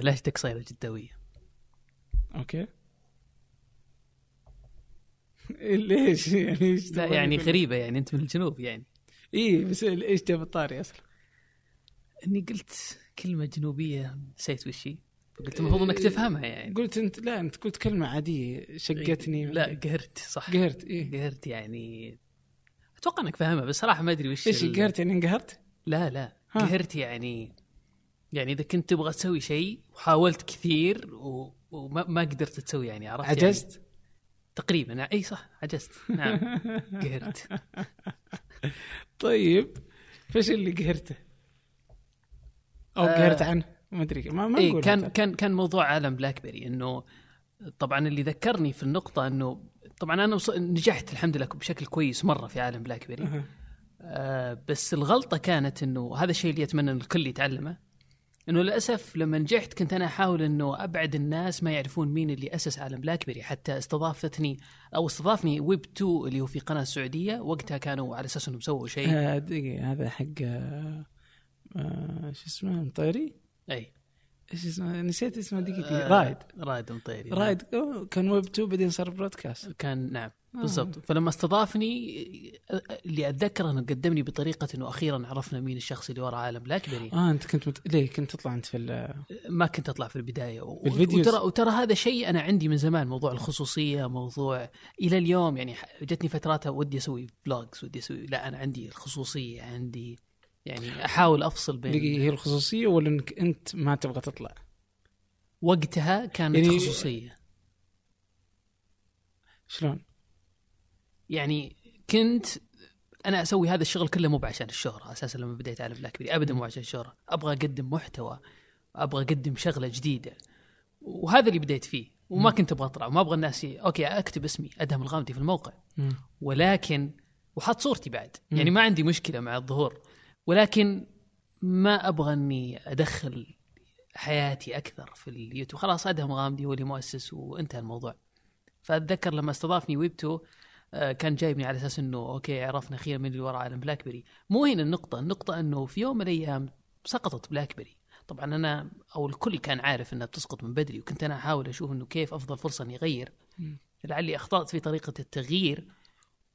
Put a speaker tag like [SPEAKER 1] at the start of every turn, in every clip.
[SPEAKER 1] لهجتك صايره جداويه
[SPEAKER 2] أوكي. ليش؟ يعني إيش
[SPEAKER 1] لا يعني؟ غريبة يعني أنت من الجنوب يعني.
[SPEAKER 2] إيه بس إيش جاب الطاري أصلا؟
[SPEAKER 1] إني قلت كلمة جنوبية نسيت وش هي. قلت المفروض إنك تفهمها يعني.
[SPEAKER 2] قلت أنت لا أنت قلت كلمة عادية شقتني.
[SPEAKER 1] لا قهرت صح.
[SPEAKER 2] قهرت إيه.
[SPEAKER 1] قهرت يعني. أتوقع إنك فاهمها بس صراحة ما أدري وش
[SPEAKER 2] إيش
[SPEAKER 1] ال-
[SPEAKER 2] قهرت؟ يعني إنقهرت؟
[SPEAKER 1] لا لا. قهرت يعني يعني إذا كنت تبغى تسوي شيء وحاولت كثير و... وما ما قدرت تسوي يعني عرفت يعني
[SPEAKER 2] عجزت؟
[SPEAKER 1] تقريبا إي صح عجزت نعم قهرت
[SPEAKER 2] طيب فايش اللي قهرته؟ أو
[SPEAKER 1] آه،
[SPEAKER 2] قهرت عنه ما أدري ما ما نقول
[SPEAKER 1] كان. كان كان موضوع عالم بلاك بيري إنه طبعا اللي ذكرني في النقطة إنه طبعا أنا نجحت الحمد لله بشكل كويس مرة في عالم بلاك بيري. آه بس الغلطة كانت إنه هذا الشيء اللي أتمنى إن الكل يتعلمه إنه للأسف لما نجحت كنت أنا أحاول إنه أبعد الناس ما يعرفون مين اللي أسس عالم بلاك بيري حتى استضافتني أو استضافني ويب 2 اللي هو في قناة سعوديه وقتها كانوا على أساس إنهم سووا شيء.
[SPEAKER 2] آه، دقيقة هذا حق آه، آه، شو اسمه مطيري؟
[SPEAKER 1] أي.
[SPEAKER 2] إيش اسمه؟ نسيت اسمه دقيقة
[SPEAKER 1] آه،
[SPEAKER 2] رايد
[SPEAKER 1] رائد مطيري
[SPEAKER 2] رايد أوه، كان ويب 2 بعدين صار broadcast.
[SPEAKER 1] كان نعم. بالضبط فلما استضافني اللي اتذكر إنه قدمني بطريقة إنه أخيرا عرفنا مين الشخص اللي وراء عالم بيري
[SPEAKER 2] آه أنت كنت مت... ليه كنت تطلع أنت في ال...
[SPEAKER 1] ما كنت أطلع في البداية و-. وترى وترى هذا شيء أنا عندي من زمان موضوع الخصوصية موضوع إلى اليوم يعني جتني فترات ودي أسوي فلوجز ودي أسوي لا أنا عندي الخصوصية عندي يعني أحاول أفصل بين
[SPEAKER 2] هي الخصوصية ولا إنك أنت ما تبغى تطلع؟
[SPEAKER 1] وقتها كانت
[SPEAKER 2] يعني-
[SPEAKER 1] خصوصية
[SPEAKER 2] شلون؟
[SPEAKER 1] يعني كنت أنا أسوي هذا الشغل كله مو عشان الشهرة أساسا لما بديت على بلاك بيري ابدا مو عشان الشهرة أبغى أقدم محتوى أبغى أقدم شغلة جديدة. وهذا اللي بديت فيه. وما كنت أبغى أطلع. وما أبغى الناس ي... okay أكتب اسمي أدهم الغامدي في الموقع. ولكن وحط صورتي بعد. يعني ما عندي مشكلة مع الظهور. ولكن ما أبغى إني أدخل حياتي أكثر في اليوتيوب. خلاص أدهم غامدي هو اللي مؤسس وانتهى الموضوع. فأتذكر لما استضافني ويبتو آه، كان جايبني على أساس إنه okay عرفنا أخيرا من اللي وراء عالم بلاك بيري مو هنا النقطة النقطة إنه في يوم من الأيام سقطت بلاك بيري طبعا أنا أو الكل كان عارف إنها بتسقط من بدري وكنت أنا أحاول أشوف إنه كيف أفضل فرصة إني
[SPEAKER 2] أغير.
[SPEAKER 1] لعلي أخطأت في طريقة التغيير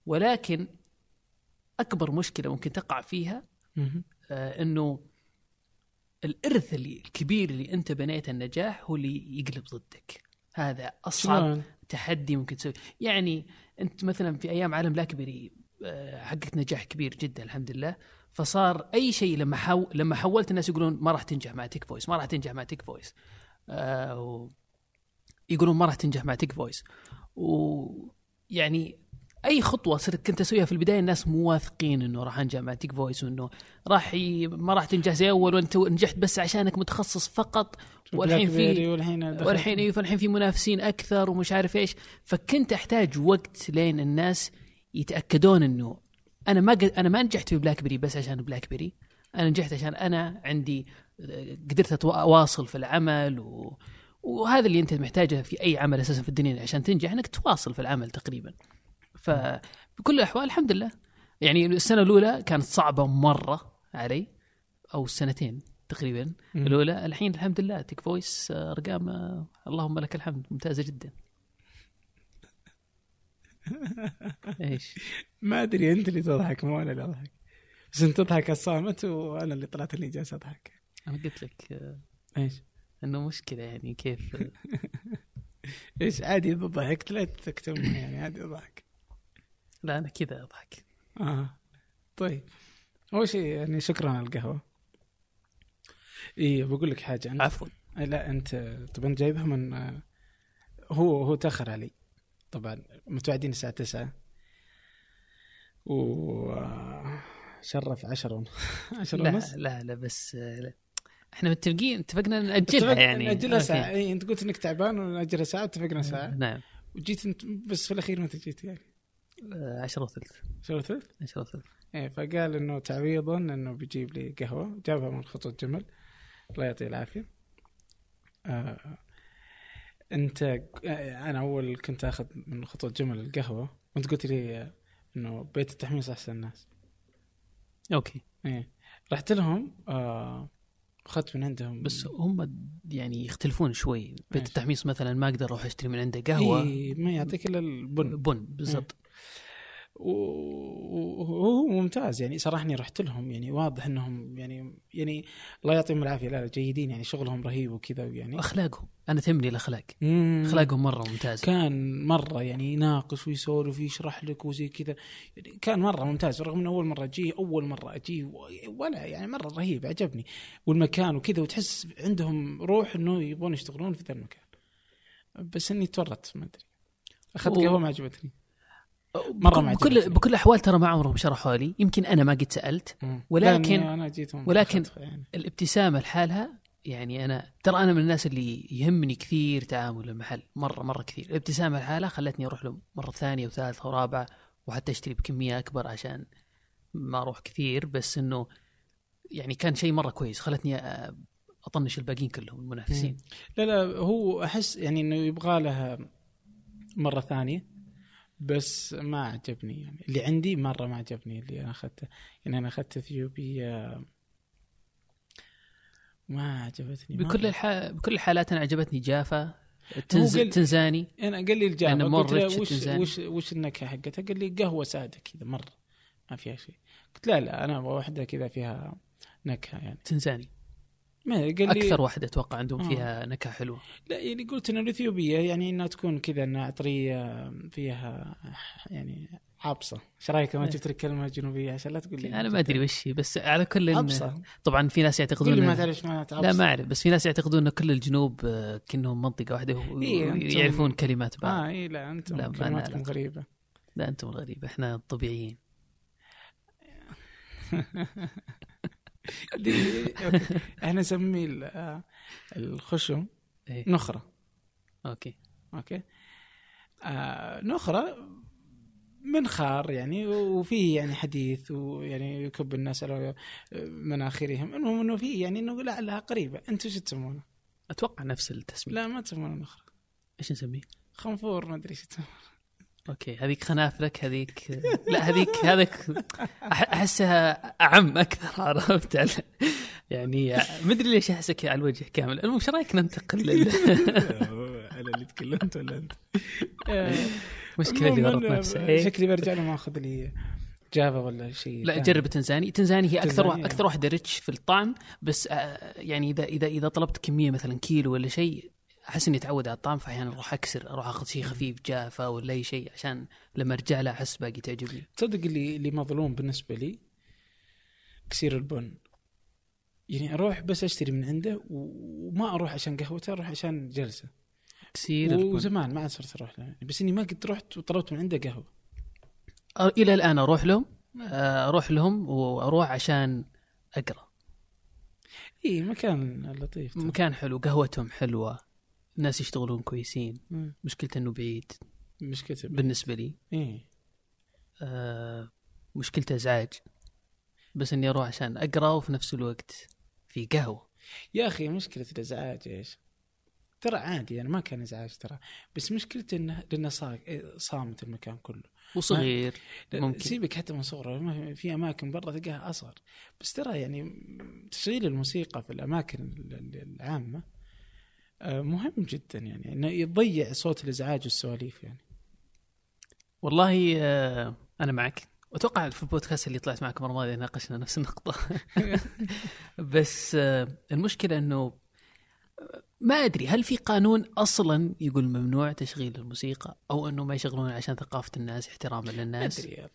[SPEAKER 1] ولكن أكبر مشكلة ممكن تقع فيها. آه إنه الإرث اللي الكبير اللي أنت بنيته النجاح هو اللي يقلب ضدك هذا أصعب
[SPEAKER 2] شلون؟
[SPEAKER 1] تحدي ممكن تسوي يعني انت مثلا في أيام عالم بلاك بيري آه، حققت نجاح كبير جدا الحمد لله فصار أي شيء لما حو... لما حولت الناس يقولون ما راح تنجح مع Tech Voice ما راح تنجح مع Tech Voice آه. يقولون ما راح تنجح مع Tech Voice ويعني أي خطوة صرت كنت أسويها في البداية؟ الناس مو واثقين إنه راح أنجح مع Tech Voice وإنه راح ي... ما راح تنجح زي أول وأنت نجحت بس عشانك متخصص فقط والحين في
[SPEAKER 2] والحين
[SPEAKER 1] والحين أيوه الحين في منافسين أكثر ومش عارف إيش. فكنت أحتاج وقت لين الناس يتأكدون إنه أنا ما قد... أنا ما نجحت في بلاك بيري بس عشان بلاك بيري أنا نجحت عشان أنا عندي قدرت أواصل في العمل و... وهذا اللي أنت محتاجه في أي عمل أساسا في الدنيا عشان تنجح إنك تواصل في العمل تقريبا. فبكل الأحوال الحمد لله. يعني السنة الأولى كانت صعبة مرة علي أو السنتين تقريبا. الأولى الحين الحمد لله تيك فويس آه، أرقام آه، اللهم لك الحمد ممتازة جدا. إيش؟
[SPEAKER 2] ما أدري أنت اللي تضحك مو أنا اللي أضحك. بس أنت تضحك الصامت وأنا اللي طلعت اللي جالس أضحك.
[SPEAKER 1] أنا قلت لك آه،
[SPEAKER 2] إيش؟
[SPEAKER 1] إنه مشكلة يعني كيف
[SPEAKER 2] إيش؟ عادي إذا ضحكت لا تكتم يعني عادي أضحك.
[SPEAKER 1] لا أنا كذا أضحك.
[SPEAKER 2] آه. طيب. أول شيء يعني شكرا على القهوة. اي بقول لك حاجة. انت
[SPEAKER 1] عفوا.
[SPEAKER 2] لا انت طبعا جايبها من هو هو تأخر علي. طبعا متوعدين الساعة 9 و شرف 10 ون- 10
[SPEAKER 1] لا
[SPEAKER 2] ونص.
[SPEAKER 1] لا لا بس لا. إحنا متفقين اتفقنا نأجلها يعني.
[SPEAKER 2] نأجلها
[SPEAKER 1] ساعة.
[SPEAKER 2] اي أنت قلت إنك تعبان ونأجلها ساعة اتفقنا ساعة.
[SPEAKER 1] نعم.
[SPEAKER 2] وجيت انت بس في الأخير متى جيت يعني.
[SPEAKER 1] 10 وثلث.
[SPEAKER 2] شو ثلث؟
[SPEAKER 1] 10 وثلث.
[SPEAKER 2] إيه فقال إنه تعويضا إنه بيجيب لي قهوة. جابها من خطوط جمل. الله يعطيه العافية. آه أنت آه أنا أول كنت أخذ من خطوط جمل القهوة. وأنت قلت لي آه، إنه بيت التحميص أحسن الناس
[SPEAKER 1] أوكي.
[SPEAKER 2] إيه. رحت لهم آه أخذت من عندهم.
[SPEAKER 1] بس هم يعني يختلفون شوي. بيت؟ التحميص مثلا ما أقدر أروح أشتري من عنده قهوة.
[SPEAKER 2] إيه ما يعطيك إلا البن.
[SPEAKER 1] بن بالضبط.
[SPEAKER 2] وهو ممتاز. يعني صراحة إني رحت لهم. يعني واضح إنهم يعني يعني الله يعطيهم العافية. لا جيدين. يعني شغلهم رهيب وكذا يعني.
[SPEAKER 1] أخلاقهم. أنا تهمني
[SPEAKER 2] الأخلاق.
[SPEAKER 1] أخلاقهم مرة ممتازه
[SPEAKER 2] كان مرة يعني يناقش ويسولف ويشرح لك وزي كذا. يعني كان مرة ممتاز. رغم من أول مرة أجي أول مرة أجي ولا يعني مرة رهيب عجبني. والمكان وكذا وتحس عندهم روح إنه يبغون يشتغلون في ذا المكان. بس إني تورطت ما أدري.
[SPEAKER 1] أخذت
[SPEAKER 2] قهوة ما عجبتني. مرة ما
[SPEAKER 1] بكل. بكل الأحوال ترى ما عمرهم شرحوا لي. يمكن أنا ما قد
[SPEAKER 2] سألت.
[SPEAKER 1] ولكن-
[SPEAKER 2] أنا جيتهم
[SPEAKER 1] ولكن-
[SPEAKER 2] يعني.
[SPEAKER 1] الابتسامة لحالها يعني أنا ترى أنا من الناس اللي يهمني كثير تعامل المحل مره مرة كثير. الابتسامة لحالها خلتني أروح له مرة ثانية وثالثة ورابعة وحتى أشتري بكمية أكبر عشان ما أروح كثير. بس إنه يعني كان شيء مرة كويس خلتني أطنش الباقيين كلهم المنافسين.
[SPEAKER 2] لا لا هو أحس يعني إنه يبغى لها مرة ثانية. بس ما عجبني يعني. اللي عندي مرة ما عجبني اللي أنا أخذته يعني أنا أخذت اثيوبيا ما عجبتني ما
[SPEAKER 1] بكل الح... بكل الحالات أنا عجبتني جافا تنز...
[SPEAKER 2] قال-
[SPEAKER 1] تنزاني.
[SPEAKER 2] أنا قال لي الجافا قلت له وش,
[SPEAKER 1] التنزاني.
[SPEAKER 2] وش وش النكهة حقتها؟ قال لي قهوة سادة كذا مرة ما فيها شيء. قلت لا لا أنا أبغى واحدة كذا فيها نكهة يعني.
[SPEAKER 1] تنزاني.
[SPEAKER 2] ما قال لي
[SPEAKER 1] أكثر واحدة أتوقع عندهم
[SPEAKER 2] آه.
[SPEAKER 1] فيها نكهة حلوة.
[SPEAKER 2] لا يعني قلت إن الإثيوبية يعني إنها تكون كذا إنها عطرية فيها يعني عبصة. إيش رأيك ما
[SPEAKER 1] إيه.
[SPEAKER 2] جبت لك كلمة جنوبية؟ عشان لا تقول لي
[SPEAKER 1] أنا ما أدري وش هي بس على كل
[SPEAKER 2] عبصة.
[SPEAKER 1] طبعا في ناس يعتقدون
[SPEAKER 2] ما تعرف
[SPEAKER 1] لا ما أعرف بس في ناس يعتقدون إن كل الجنوب آه، كأنهم منطقة واحدة
[SPEAKER 2] إيه،
[SPEAKER 1] ويعرفون كلمات بعض.
[SPEAKER 2] آه اي لا أنتم
[SPEAKER 1] لا، ما
[SPEAKER 2] كلماتكم. غريبة.
[SPEAKER 1] لا أنتم الغريبة إحنا الطبيعيين.
[SPEAKER 2] دي-. إحنا نسميه ال- آه، الخشم
[SPEAKER 1] إيه.
[SPEAKER 2] نخرة.
[SPEAKER 1] Okay.
[SPEAKER 2] Okay. آه نخرة منخار يعني وفيه يعني حديث ويعني يكب الناس على مناخيرهم المهم إنه فيه يعني إنه لعلها قريبة. أنتم شو تسمونه؟
[SPEAKER 1] أتوقع نفس التسمية.
[SPEAKER 2] لا ما تسمونه نخرة.
[SPEAKER 1] إيش نسميه؟
[SPEAKER 2] خنفور ما أدري إيش تسمونه.
[SPEAKER 1] okay هذيك خنافلك هذيك لا هذيك أح- أحسها أعم أكثر عرفت على- يعني مدري ليش أحسك على الوجه كامل المهم إيش رأيك ننتقل لل-
[SPEAKER 2] أنا اللي تكلمت ولا أنت؟
[SPEAKER 1] المشكلة اللي
[SPEAKER 2] المهم
[SPEAKER 1] غلط
[SPEAKER 2] إنه
[SPEAKER 1] نفسه إيه؟
[SPEAKER 2] شكلي برجع له ماخذ لي جافا ولا شيء
[SPEAKER 1] لا. جرب تنزاني تنزاني هي أكثر
[SPEAKER 2] تنزاني،
[SPEAKER 1] أكثر واحدة rich في الطعم بس آه، يعني إذا إذا إذا طلبت كمية مثلا كيلو ولا شيء أحس إني أتعود على الطعم فأحيانا أروح أكسر أروح آخذ شيء خفيف جافا ولا أي شيء عشان لما أرجع له أحس باقي تعجبني.
[SPEAKER 2] تصدق اللي اللي مظلوم بالنسبة لي كسير البن. يعني أروح بس أشتري من عنده وما أروح عشان قهوته أروح عشان جلسة.
[SPEAKER 1] كثير البن.
[SPEAKER 2] وزمان ما عاد صرت أروح له. يعني بس إني ما قد رحت وطلبت من عنده
[SPEAKER 1] قهوة. إلى الآن أروح لهم أروح لهم وأروح عشان أقرأ.
[SPEAKER 2] اي مكان لطيف.
[SPEAKER 1] مكان حلو قهوتهم حلوة. الناس يشتغلون كويسين.
[SPEAKER 2] مم.
[SPEAKER 1] مشكلته إنه بعيد.
[SPEAKER 2] مشكلته
[SPEAKER 1] بالنسبة لي.
[SPEAKER 2] إيه.
[SPEAKER 1] آه، مشكلته ازعاج بس إني أروح عشان أقرأ وفي نفس الوقت في قهوة.
[SPEAKER 2] يا أخي مشكلة الازعاج إيش؟ ترى عادي يعني ما كان ازعاج ترى. بس مشكلته إنه لأنه صا- صامت المكان كله.
[SPEAKER 1] وصغير. ممكن.
[SPEAKER 2] سيبك حتى من صغره في- أماكن برا تلقاها أصغر. بس ترى يعني تشغيل الموسيقى في الأماكن ال- ال- العامة مهم جدا يعني إنه يضيع صوت الإزعاج والسواليف يعني.
[SPEAKER 1] والله آه، أنا معك. واتوقع في البودكاست اللي طلعت معك المره الماضيه ناقشنا نفس النقطة. بس آه، المشكلة إنه آه، ما أدري هل في قانون أصلا يقول ممنوع تشغيل الموسيقى أو إنه ما يشغلون عشان ثقافة الناس احتراما
[SPEAKER 2] ما
[SPEAKER 1] للناس
[SPEAKER 2] أدري يلا.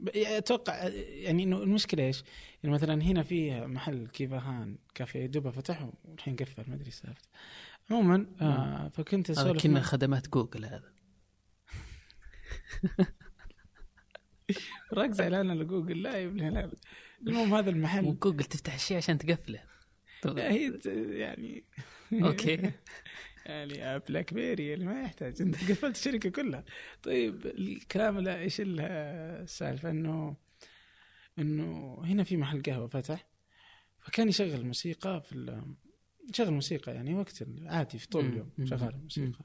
[SPEAKER 2] ب- يعني أتوقع يعني إنه المشكلة إيش؟ يعني مثلا هنا في محل كيفاهان كافيه دوبه فتح والحين قفل ما أدري السالفه عموما آه فكنت
[SPEAKER 1] هذا
[SPEAKER 2] أسولف
[SPEAKER 1] كنا خدمات جوجل هذا.
[SPEAKER 2] ركز اعلان لجوجل لا يا ابن الهلال المهم هذا المحل.
[SPEAKER 1] وجوجل تفتح الشيء عشان تقفله.
[SPEAKER 2] هي يعني
[SPEAKER 1] okay.
[SPEAKER 2] يعني BlackBerry اللي ما يحتاج. أنت قفلت الشركة كلها. طيب الكلام لا إيش ال- السالفة انه إنه هنا في محل قهوة فتح فكان يشغل موسيقى في يشغل موسيقى يعني وقت عادي في طول. اليوم. شغال موسيقى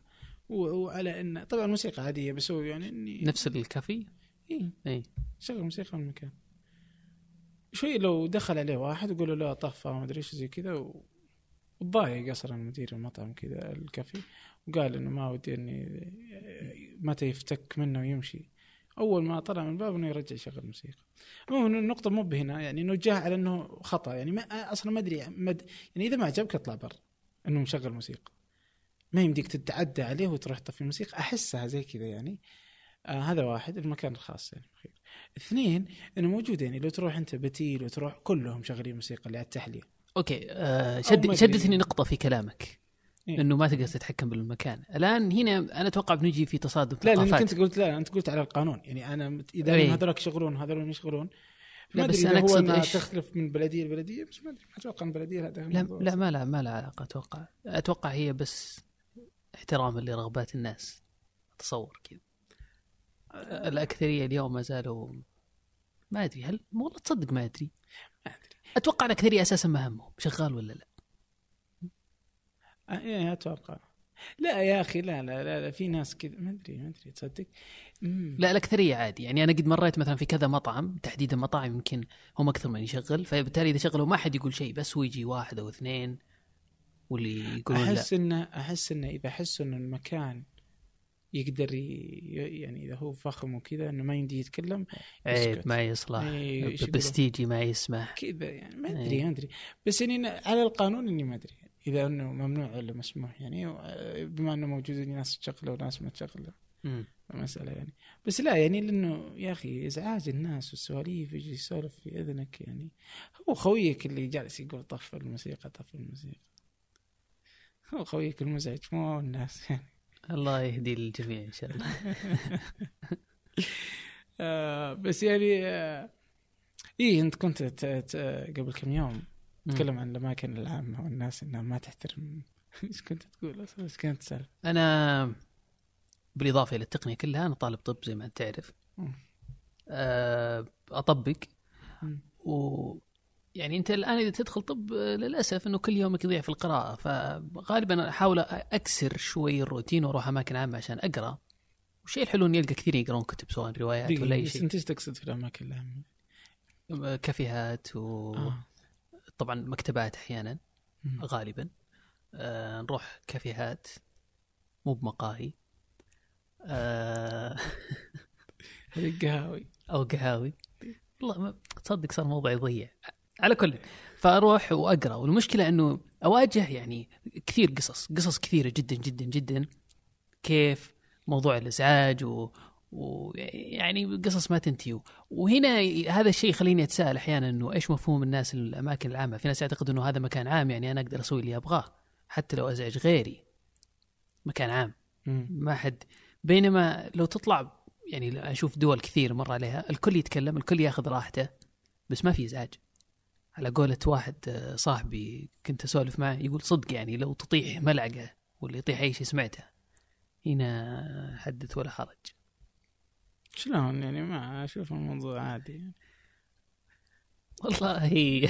[SPEAKER 2] وعلى ان طبعا موسيقى عاديه بس هو يعني إني
[SPEAKER 1] نفس الكافي
[SPEAKER 2] إيه.
[SPEAKER 1] اي
[SPEAKER 2] شغل موسيقى من المكان شوي لو دخل عليه واحد يقول له لا طفى ما أدري إيش زي كذا و- وتضايق أصلا مدير المطعم كذا الكافي وقال إنه ما ودي اني متى يفتك منه ويمشي. أول ما طلع من الباب إنه يرجع يشغل موسيقى عموما النقطة مو بهنا يعني إنه جاء على إنه خطأ. يعني ما أصلا ما أدري مد يعني إذا ما عجبك اطلع برا إنه مشغل موسيقى. ما يمديك تتعدى عليه وتروح تطفي الموسيقى. أحسها زي كذا يعني. آه هذا واحد المكان الخاص يعني. خير. اثنين إنه موجود يعني. لو تروح أنت بتيل وتروح كلهم شغالين موسيقى اللي على التحلية.
[SPEAKER 1] أوكي آه شد. شدتني نقطة في كلامك.
[SPEAKER 2] إيه.
[SPEAKER 1] إنه ما تقدر تتحكم بالمكان. الآن هنا أنا أتوقع بنجي في تصادم
[SPEAKER 2] لا لانك أنت قلت لا أنت قلت على القانون. يعني أنا إذا
[SPEAKER 1] إيه.
[SPEAKER 2] هذولك يشغلون هذول يشغلون.
[SPEAKER 1] لا، بس أقصد
[SPEAKER 2] انها
[SPEAKER 1] إيش-
[SPEAKER 2] تختلف من بلدية لبلدية بس ما أدري أتوقع إن البلديه هذا
[SPEAKER 1] لا لا ما لا ما لها علاقة أتوقع. أتوقع هي بس احتراما لرغبات الناس. اتصور كذا. الأكثرية اليوم ما زالوا ما أدري هل والله تصدق ما أدري.
[SPEAKER 2] ما أدري.
[SPEAKER 1] أتوقع الأكثرية أساسا ما همهم. شغال ولا لا؟
[SPEAKER 2] إيه أتوقع لا يا أخي لا لا لا, لا في ناس كذا ما أدري ما أدري تصدق مم.
[SPEAKER 1] لا الاكثريه عادي يعني أنا قد مريت مثلا في كذا مطعم تحديدا مطاعم يمكن هم أكثر من يشغل فبالتالي إذا شغلوا ما حد يقول شيء بس هو يجي واحد أو اثنين واللي يقولون لا
[SPEAKER 2] أحس إنه أحس إنه إذا حسوا إنه المكان يقدر ي... يعني إذا هو فخم وكذا إنه ما يمدي يتكلم
[SPEAKER 1] عيب. ما يصلح
[SPEAKER 2] إيه،؟
[SPEAKER 1] بستيجي ما يسمح
[SPEAKER 2] كذا يعني ما
[SPEAKER 1] إيه.
[SPEAKER 2] أدري ما أدري بس يعني أنا على القانون إني ما أدري إذا أنه ممنوع ولا مسموح. يعني آه، بما أنه موجودين ناس تشغله وناس ما تشغله. مسألة يعني. بس لا يعني لأنه يا أخي إزعاج الناس والسواليف يجي يسولف في أذنك يعني. هو خويك اللي جالس يقول طف الموسيقى طف الموسيقى. هو خويك المزعج مو الناس يعني.
[SPEAKER 1] الله يهدي الجميع إن شاء الله.
[SPEAKER 2] آه بس يعني آه إيه أنت كنت قبل كم يوم تتكلم عن الأماكن العامة والناس إنها ما تحترم إيش كنت تقول أصلا إيش كانت تسالف؟
[SPEAKER 1] أنا بالإضافة إلى التقنية كلها أنا طالب طب زي ما انت تعرف. آه،
[SPEAKER 2] أطبق.
[SPEAKER 1] و يعني أنت الآن إذا تدخل طب آه، للأسف إنه كل يومك يضيع في القراءة فغالبا أحاول أكسر شوي الروتين وأروح أماكن عامة عشان أقرأ والشيء الحلو اني القى كثير يقرون كتب سواء روايات ولا أي
[SPEAKER 2] بس
[SPEAKER 1] شيء
[SPEAKER 2] أنت إيش تقصد في الأماكن العامة؟
[SPEAKER 1] آه، كافيهات وطبعا
[SPEAKER 2] آه.
[SPEAKER 1] مكتبات
[SPEAKER 2] أحيانا.
[SPEAKER 1] غالبا. آه نروح كافيهات مو بمقاهي. آه
[SPEAKER 2] هذه القهاوي
[SPEAKER 1] أو قهاوي. والله تصدق صار موضوع يضيع. على كل فأروح وأقرأ. والمشكلة إنه أواجه يعني كثير قصص قصص كثيرة جدا جدا جدا. كيف موضوع الإزعاج و ويعني قصص ما تنتهي. وهنا هذا الشيء يخليني أتساءل أحيانا إنه إيش مفهوم الناس الأماكن العامة؟ في ناس يعتقد إنه هذا مكان عام يعني أنا أقدر أسوي اللي أبغاه حتى لو أزعج غيري. مكان عام. ما حد. بينما لو تطلع يعني أشوف دول كثير مر عليها الكل يتكلم الكل ياخذ راحته بس ما في إزعاج. على قولة واحد آه، صاحبي كنت أسولف معه يقول صدق يعني لو تطيح ملعقة ولا يطيح أي شيء سمعته هنا حدث ولا حرج
[SPEAKER 2] شلون يعني؟ ما أشوف الموضوع عادي
[SPEAKER 1] والله.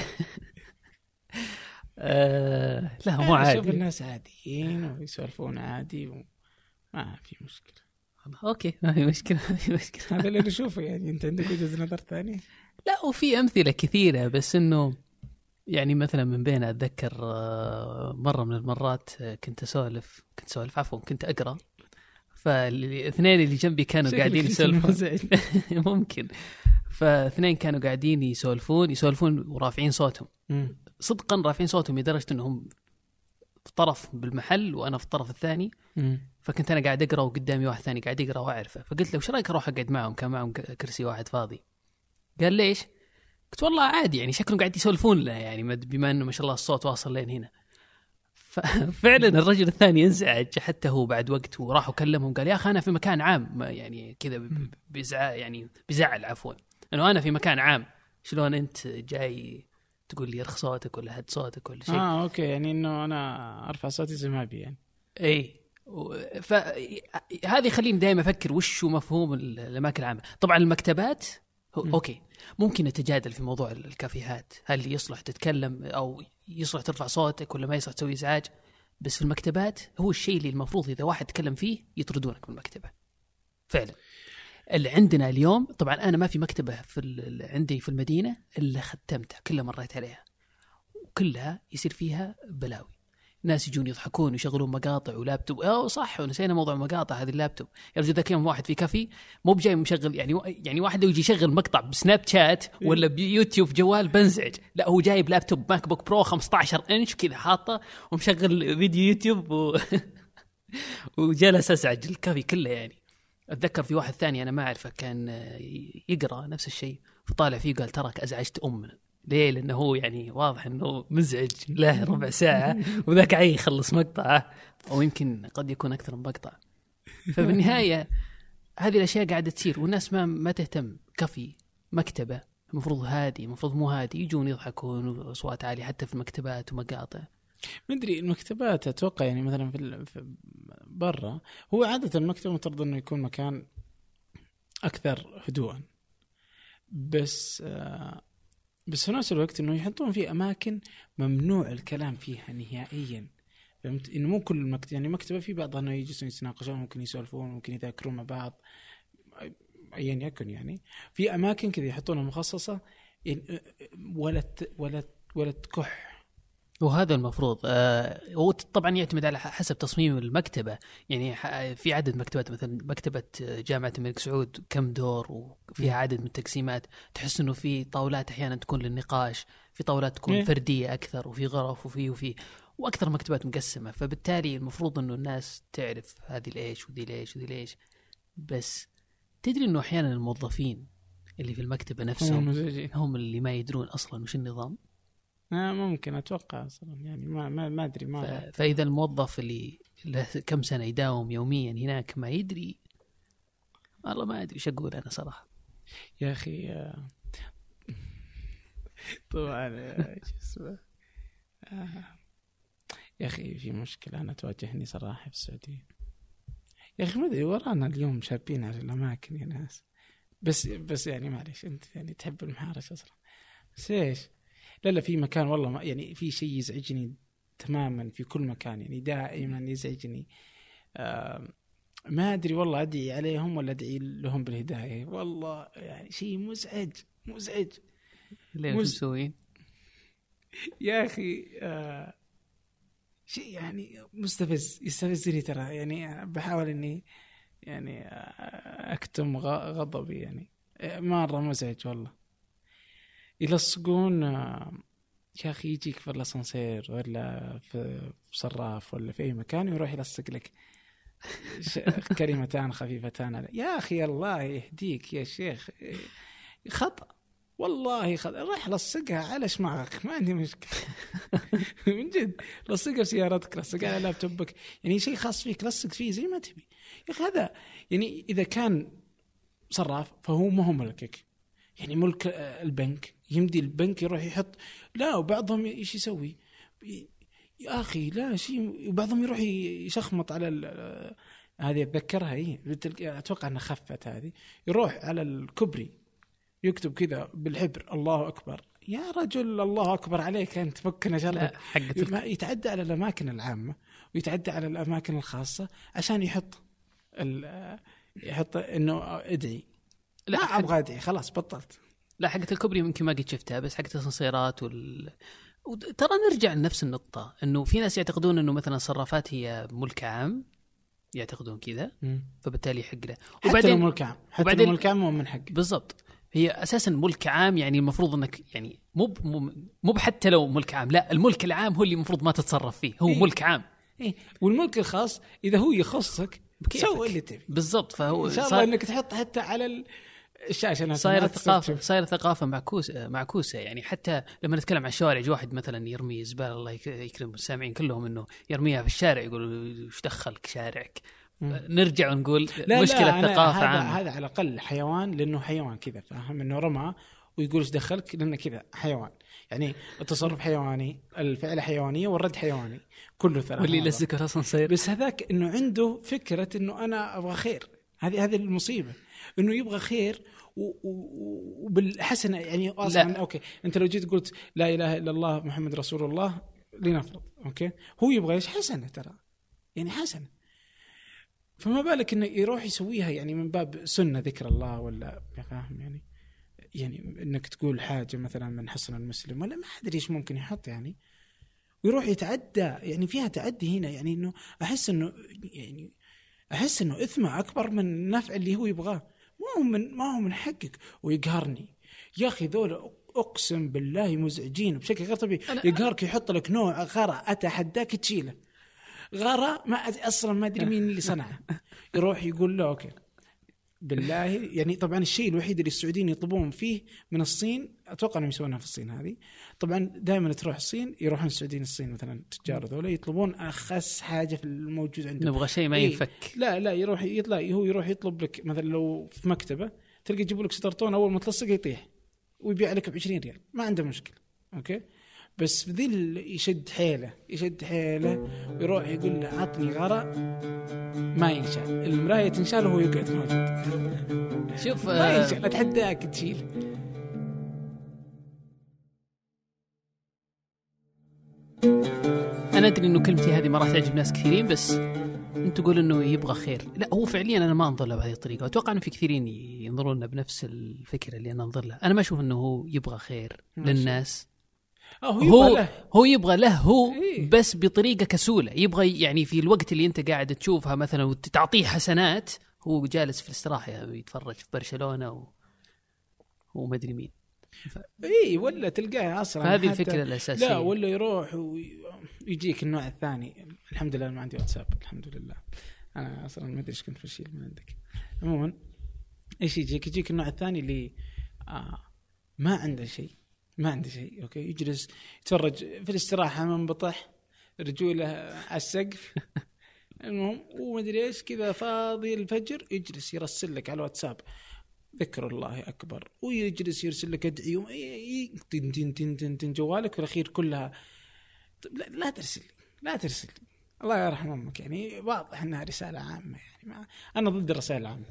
[SPEAKER 1] آه لا مو
[SPEAKER 2] أنا أشوف
[SPEAKER 1] عادي.
[SPEAKER 2] الناس عاديين ويسولفون عادي وما في مشكلة.
[SPEAKER 1] أوكي ما في مشكلة ما في مشكلة.
[SPEAKER 2] هذا اللي نشوفه يعني. أنت عندك وجهة نظر ثانية؟
[SPEAKER 1] لا وفي أمثلة كثيرة بس إنه يعني مثلا من بين أتذكر آه، مرة من المرات آه، كنت أسولف كنت أسولف عفوا كنت أقرأ. فالاثنين اللي جنبي كانوا قاعدين يسولفون. ممكن فاثنين كانوا قاعدين يسولفون يسولفون ورافعين صوتهم. صدقا رافعين صوتهم لدرجة إنهم في طرف بالمحل وأنا في الطرف الثاني. فكنت أنا قاعد أقرأ وقدامي واحد ثاني قاعد يقرأ وأعرفه فقلت له وش رأيك أروح أقعد معهم كان معهم كرسي واحد فاضي قال ليش؟ قلت والله عادي يعني شكلهم قاعد يسولفون له يعني بما إنه ما شاء الله الصوت واصل لين هنا ففعلا الرجل الثاني انزعج حتى هو بعد وقت وراح وكلمهم قال يا أخي أنا في مكان عام يعني كذا ب- بيزع يعني بيزعل عفوا. انه أنا في مكان عام. شلون أنت جاي تقول لي ارخ صوتك ولا هد صوتك ولا شيء؟
[SPEAKER 2] آه okay يعني إنه أنا أرفع صوتي زي ما أبي يعني.
[SPEAKER 1] اي فهذا يخليني دائما أفكر وش هو مفهوم ال- الأماكن العامة. طبعا المكتبات. okay. ممكن نتجادل في موضوع ال- الكافيهات. هل يصلح تتكلم أو يصلح ترفع صوتك ولا ما يصلح تسوي إزعاج؟ بس في المكتبات هو الشيء اللي المفروض إذا واحد تكلم فيه يطردونك من المكتبة. فعلا. اللي عندنا اليوم طبعا أنا ما في مكتبة في عندي في المدينة إلا ختمتها كلها مريت عليها. وكلها يصير فيها بلاوي. ناس يجون يضحكون ويشغلون مقاطع ولابتوب. اوه صح ونسينا موضوع مقاطع هذه اللابتوب. يا رجل ذاك يوم واحد في كافي مو بجاي مشغل يعني يعني واحد لو يجي يشغل مقطع ب Snapchat ولا بيوتيوب جوال بنزعج. لا هو جايب laptop MacBook Pro 15 إنش كذا حاطه ومشغل فيديو يوتيوب و... وجلس أزعج الكافي كله يعني. أتذكر في واحد ثاني أنا ما أعرفه كان يقرأ نفس الشيء فطالع فيه قال تراك أزعجت أمنا. ليه؟ لأنه هو يعني واضح إنه مزعج له ربع ساعة وذاك عي يخلص مقطعه أو يمكن قد يكون أكثر من مقطع. فبالنهاية هذه الأشياء قاعدة تصير والناس ما ما تهتم. كافي مكتبة المفروض هادي المفروض مو هادي يجون يضحكون وأصوات عالية حتى في المكتبات ومقاطع.
[SPEAKER 2] مدري المكتبات أتوقع يعني مثلا في برا هو عادة المكتب مفترض إنه يكون مكان أكثر هدوءا. بس آه بس في نفس الوقت إنه يحطون فيه أماكن ممنوع الكلام فيها نهائيا. فهمت؟ إنه مو كل المكتب يعني مكتبة في بعضها إنه يجلسون يتناقشون ممكن يسولفون ممكن يذاكرون مع بعض. ايا يكن يعني. في أماكن كذا يحطونها مخصصة ولا ولا ولا تكح.
[SPEAKER 1] وهذا المفروض. آه هو طبعا يعتمد على حسب تصميم المكتبة. يعني في عدد مكتبات مثلا مكتبة جامعة الملك سعود كم دور وفيها عدد من التقسيمات. تحس إنه في طاولات أحيانا تكون للنقاش في طاولات تكون. فردية أكثر وفي غرف وفي وفي وأكثر مكتبات مقسمة. فبالتالي المفروض إنه الناس تعرف هذه ليش ودي ليش ودي ليش. بس تدري إنه أحيانا الموظفين اللي في المكتبة
[SPEAKER 2] هم
[SPEAKER 1] نفسهم هم اللي ما يدرون أصلا وش النظام؟
[SPEAKER 2] آه ممكن أتوقع أصلا يعني ما ما ما أدري ما
[SPEAKER 1] ف- فإذا الموظف اللي له كم سنة يداوم يوميا هناك ما يدري والله ما أدري إيش أقول أنا صراحة.
[SPEAKER 2] يا أخي آه، طبعا آه، شو اسمه آه، يا أخي في مشكلة أنا تواجهني صراحة في السعودية. يا أخي ما أدري ورانا اليوم شابين على الأماكن يا ناس. بس بس يعني معلش أنت يعني تحب المحارش أصلا. بس إيش؟ لا لا في مكان والله ما يعني في شيء يزعجني تماما في كل مكان يعني دائما يزعجني. آه ما أدري والله أدعي عليهم ولا أدعي لهم بالهداية. والله يعني شيء مزعج مزعج. مز-
[SPEAKER 1] مسوين؟
[SPEAKER 2] يا أخي آه شيء يعني مستفز يستفزني ترى. يعني بحاول إني يعني آه، أكتم غضبي يعني. آه، مرة مزعج والله. يلصقون آه، يا أخي يجيك في الأسانسير ولا في صراف ولا في أي مكان ويروح يلصق لك كلمتان خفيفتان. يا أخي الله يهديك يا شيخ. خطأ والله خطأ. روح لصقها على شماغك ما عندي مشكلة. من جد لصقها في سيارتك لصقها على لابتوبك. يعني شيء خاص فيك لصق فيه زي ما تبي. يا أخي هذا يعني إذا كان صراف فهو ما هو ملكك يعني ملك البنك يمدي البنك يروح يحط لا وبعضهم إيش يسوي؟ يا أخي لا شيء وبعضهم يروح يشخمط على هذه أتذكرها اي أتوقع إنها خفت هذه يروح على الكوبري يكتب كذا بالحبر الله أكبر. يا رجل الله أكبر عليك أنت فكنا شغله يتعدى على الأماكن العامة ويتعدى على الأماكن الخاصة عشان يحط يحط إنه أدعي. لا
[SPEAKER 1] حق
[SPEAKER 2] أبغى ادعي خلاص بطلت.
[SPEAKER 1] لا حقت الكوبري يمكن ما قد شفتها بس حقت الاسانسيرات وال ترى نرجع لنفس النقطة إنه في ناس يعتقدون إنه مثلا الصرافات هي ملك عام يعتقدون كذا فبالتالي يحق له.
[SPEAKER 2] حتى لو
[SPEAKER 1] وبعدين
[SPEAKER 2] ملك عام حتى
[SPEAKER 1] وبعدين-
[SPEAKER 2] لو ملك عام مو من حقك
[SPEAKER 1] بالضبط. هي أساسا ملك عام يعني المفروض إنك يعني مو مو حتى لو ملك عام لا الملك العام هو اللي المفروض ما تتصرف فيه هو
[SPEAKER 2] إيه.
[SPEAKER 1] ملك عام.
[SPEAKER 2] إيه. والملك الخاص إذا هو يخصك. سوي اللي تبي.
[SPEAKER 1] بالضبط فهو
[SPEAKER 2] إن شاء الله إنك تحط حتى على ال- الشاشه نفسها
[SPEAKER 1] صايره ثقافه. صايره ثقافه معكوسه معكوسة. يعني حتى لما نتكلم عن الشوارع يجي واحد مثلا يرمي زبالة الله يك- يكرم السامعين كلهم إنه يرميها في الشارع يقول وش دخلك شارعك. نرجع ونقول
[SPEAKER 2] لا
[SPEAKER 1] مشكلة
[SPEAKER 2] لا
[SPEAKER 1] ثقافه
[SPEAKER 2] هذا
[SPEAKER 1] عامة.
[SPEAKER 2] هذا على الأقل حيوان لأنه حيوان كذا فاهم؟ إنه رمى ويقول إيش دخلك؟ لأنه كذا حيوان. يعني التصرف حيواني الفعل حيوانيه والرد حيواني كله ثلاثة
[SPEAKER 1] واللي. يلزقه الاسانسير
[SPEAKER 2] بس هذاك إنه عنده فكرة إنه أنا أبغى خير. هذه هذه المصيبة. إنه يبغى خير وبالحسنه يعني أصلا
[SPEAKER 1] لا.
[SPEAKER 2] أوكي. أنت لو جيت قلت لا إله إلا الله محمد رسول الله لنفرض أوكي. هو يبغى إيش؟ حسنة ترى. يعني حسنة. فما بالك إنه يروح يسويها يعني من باب سنة ذكر الله ولا فاهم يعني؟ يعني إنك تقول حاجة مثلا من حصن المسلم ولا ما أدري إيش ممكن يحط يعني. ويروح يتعدى يعني فيها تعدي هنا يعني إنه أحس إنه يعني أحس إنه إثمة أكبر من النفع اللي هو يبغاه. ما هو من ما هو من حقك. ويقهرني. يا أخي ذولا أقسم بالله مزعجين. بشكل غير طبيعي. يقهرك يحط لك نوع غرة أتحداك تشيله. غرة ما أصلا ما أدري مين اللي صنعه. يروح يقول له أوكي. بالله. يعني طبعا الشيء الوحيد اللي السعوديين يطلبون فيه من الصين أتوقع إنهم يسوونها في الصين هذه. طبعا دائما تروح الصين يروحون السعوديين الصين مثلا التجار ذولا يطلبون أخس حاجة في الموجود عندهم.
[SPEAKER 1] نبغى شيء ما
[SPEAKER 2] إيه.
[SPEAKER 1] ينفك.
[SPEAKER 2] لا لا يروح يطلع هو يروح يطلب لك مثلا لو في مكتبة تلقى يجيبوا لك سترتون أول ما تلصق يطيح ويبيع لك ب 20 ريال. ما عنده مشكلة. أوكي؟ بس ال- يشد حيله يشد حيله ويروح يقول له عطني غرة ما ينشال المراية تنشال وهو يقعد موجود
[SPEAKER 1] شوف
[SPEAKER 2] ما
[SPEAKER 1] آه،
[SPEAKER 2] ينشال اتحداك تشيل.
[SPEAKER 1] أنا أدري إنه كلمتي هذه ما راح تعجب ناس كثيرين بس انت تقول إنه يبغى خير. لا هو فعليا أنا ما أنظر له بهذه الطريقة. واتوقع ان في كثيرين ينظرون له بنفس الفكرة اللي أنا أنظر له. أنا ما أشوف إنه هو يبغى خير. للناس.
[SPEAKER 2] هو
[SPEAKER 1] هو
[SPEAKER 2] يبغى له.
[SPEAKER 1] هو يبغى له هو
[SPEAKER 2] إيه.
[SPEAKER 1] بس بطريقة كسولة. يبغى يعني في الوقت اللي انت قاعد تشوفها مثلا وتعطيه حسنات هو جالس في الاستراحة يتفرج في برشلونة و... وما أدري مين.
[SPEAKER 2] اي ولا تلقاه
[SPEAKER 1] أصلا
[SPEAKER 2] حتى-
[SPEAKER 1] الفكرة الأساسية.
[SPEAKER 2] لا ولا يروح ويجيك النوع الثاني. الحمد لله ما عندي واتساب الحمد لله. أنا أصلا ما أدري إيش كنت بشيل من عندك. عموما إيش يجيك؟ يجيك النوع الثاني اللي آه ما عنده شيء. ما عنده شيء أوكي؟ يجلس يتفرج في الاستراحة منبطح رجوله على السقف. المهم وما ادري إيش كذا فاضي الفجر يجلس يرسل لك على الواتساب ذكر الله أكبر. ويجلس يرسل لك أدعية وما- ي- ي- تن تن تن تن تن جوالك في الاخير كلها. طيب لا, لا ترسل لي لا ترسل لي. الله يرحم أمك يعني واضح إنها رسالة عامة يعني ما أنا ضد الرسائل العامة.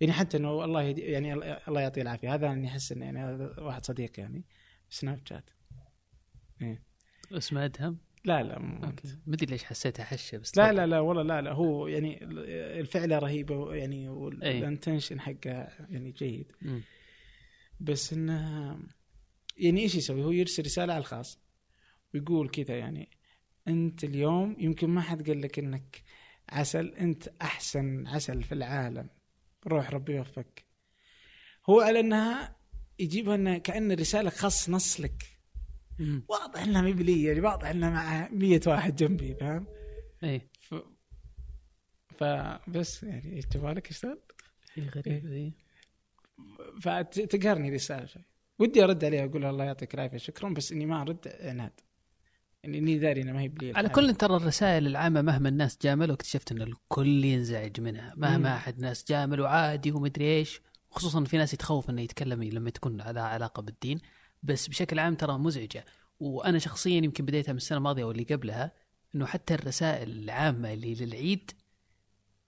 [SPEAKER 2] يعني حتى إنه الله يهدي يعني الله يعطيه العافية هذا اني أحس إنه يعني هذا واحد صديق يعني Snapchat إيه.
[SPEAKER 1] اسمه أدهم
[SPEAKER 2] لا لا
[SPEAKER 1] أدري ليش حسيتها حشه بس
[SPEAKER 2] لا. لا لا والله لا لا هو يعني الفعلة رهيبة يعني
[SPEAKER 1] أي.
[SPEAKER 2] وال intention حقه يعني جيد
[SPEAKER 1] مم.
[SPEAKER 2] بس إنه يعني إيش يسوي؟ هو يرسل رسالة على الخاص ويقول كذا يعني أنت اليوم يمكن ما حد قال لك إنك عسل أنت أحسن عسل في العالم روح ربي يوفقك هو على إنها يجيبها إنها كأن رسالة خاص نص لك. واضح إنها مي بلي يعني واضح إنها مع 100 واحد جنبي فاهم؟
[SPEAKER 1] إيه
[SPEAKER 2] ف... فبس يعني إيش تبغالك اشتغل؟
[SPEAKER 1] إيه غريب إيه
[SPEAKER 2] فتقهرني رسالة شوي ودي أرد عليها أقول الله يعطيك العافية شكرا بس إني ما أرد عناد يعني إني داري انها ما هي بلي
[SPEAKER 1] على. كل ترى الرسائل العامة مهما الناس جاملوا اكتشفت إن الكل ينزعج منها
[SPEAKER 2] مم.
[SPEAKER 1] مهما أحد ناس جاملوا عادي ومدري إيش خصوصا في ناس يتخوف إنه يتكلم لما تكون لها علاقة بالدين بس بشكل عام ترى مزعجة وأنا شخصيا يمكن بديتها من السنة الماضية واللي قبلها إنه حتى الرسائل العامة اللي للعيد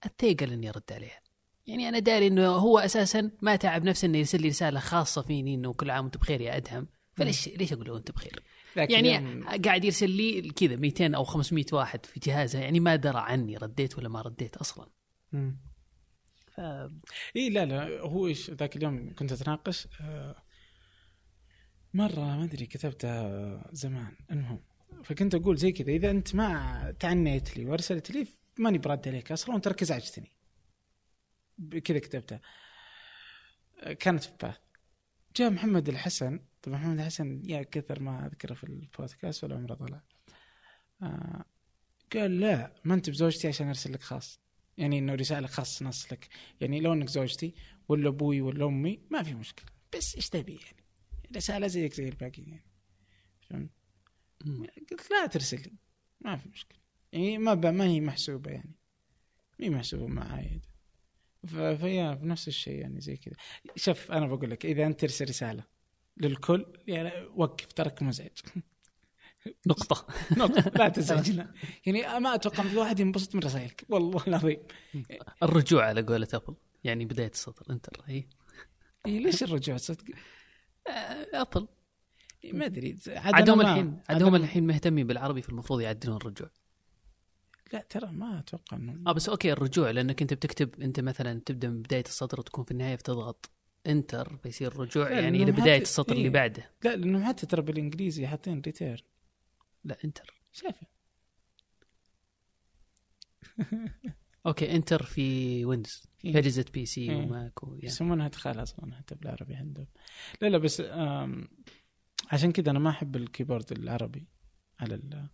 [SPEAKER 1] اتثقل إني أرد عليها يعني أنا داري إنه هو أساسا ما تعب نفسه إنه يرسل لي رسالة خاصة فيني إنه كل عام وأنت بخير يا أدهم فليش ليش أقول له أنت بخير؟ يعني قاعد يرسل لي كذا 200 أو 500 واحد في جهازه يعني ما درى عني رديت ولا ما رديت أصلا.
[SPEAKER 2] مم.
[SPEAKER 1] ف
[SPEAKER 2] اي لا لا هو إيش ذاك اليوم كنت أتناقش آه، مرة ما أدري كتبتها زمان. المهم فكنت أقول زي كذا إذا أنت ما تعنيت لي وأرسلت لي ماني برد عليك أصلا وانت ركز ازعجتني كذا كتبتها. آه، كانت في باث. جاء محمد الحسن طبعا محمد الحسن يا كثر ما أذكره في البودكاست ولا عمره طلع. آه قال لا ما أنت بزوجتي عشان ارسل لك خاص. يعني إنه رسالة خاص نص لك يعني لو إنك زوجتي ولا أبوي ولا أمي ما في مشكلة. بس إيش تبي يعني؟ رسالة زيك زي الباقيين يعني. فهمت؟ قلت لا ترسل. لي ما في مشكلة. يعني ما. ما هي محسوبة يعني. ما هي محسوبه معاي. فهي بنفس الشيء يعني زي كذا. شوف أنا بقول لك إذا أنت ترسل رسالة للكل يعني وقف ترك مزعج
[SPEAKER 1] نقطة.
[SPEAKER 2] نقطة. لا تزعجنا يعني ما أتوقع في واحد ينبسط من رسائلك. والله العظيم.
[SPEAKER 1] الرجوع على قولة أبل يعني بداية السطر انتر
[SPEAKER 2] إيه ليش الرجوع؟ صدق.
[SPEAKER 1] آه، Apple.
[SPEAKER 2] ما أدري.
[SPEAKER 1] عاد هم
[SPEAKER 2] أنا ما-
[SPEAKER 1] الحين عاد
[SPEAKER 2] عاد
[SPEAKER 1] هم
[SPEAKER 2] أنا-
[SPEAKER 1] الحين مهتمين بالعربي فالمفروض يعدلون الرجوع.
[SPEAKER 2] لا ترى ما أتوقع انه
[SPEAKER 1] آه بس okay الرجوع لأنك أنت بتكتب أنت مثلا تبدأ من بداية السطر وتكون في النهاية بتضغط enter بيصير رجوع يعني لبدايه السطر اللي
[SPEAKER 2] إيه.
[SPEAKER 1] بعده
[SPEAKER 2] لا لانهم حتى ترى بالإنجليزي حاطين return
[SPEAKER 1] لا enter
[SPEAKER 2] شايف
[SPEAKER 1] okay enter في Windows
[SPEAKER 2] إيه.
[SPEAKER 1] في اجهزه PC
[SPEAKER 2] إيه.
[SPEAKER 1] و Mac و... يعني.
[SPEAKER 2] يسمونها ادخال أصلا حتى بالعربي عندهم لا لا بس عشان كذا أنا ما أحب الكيبورد العربي على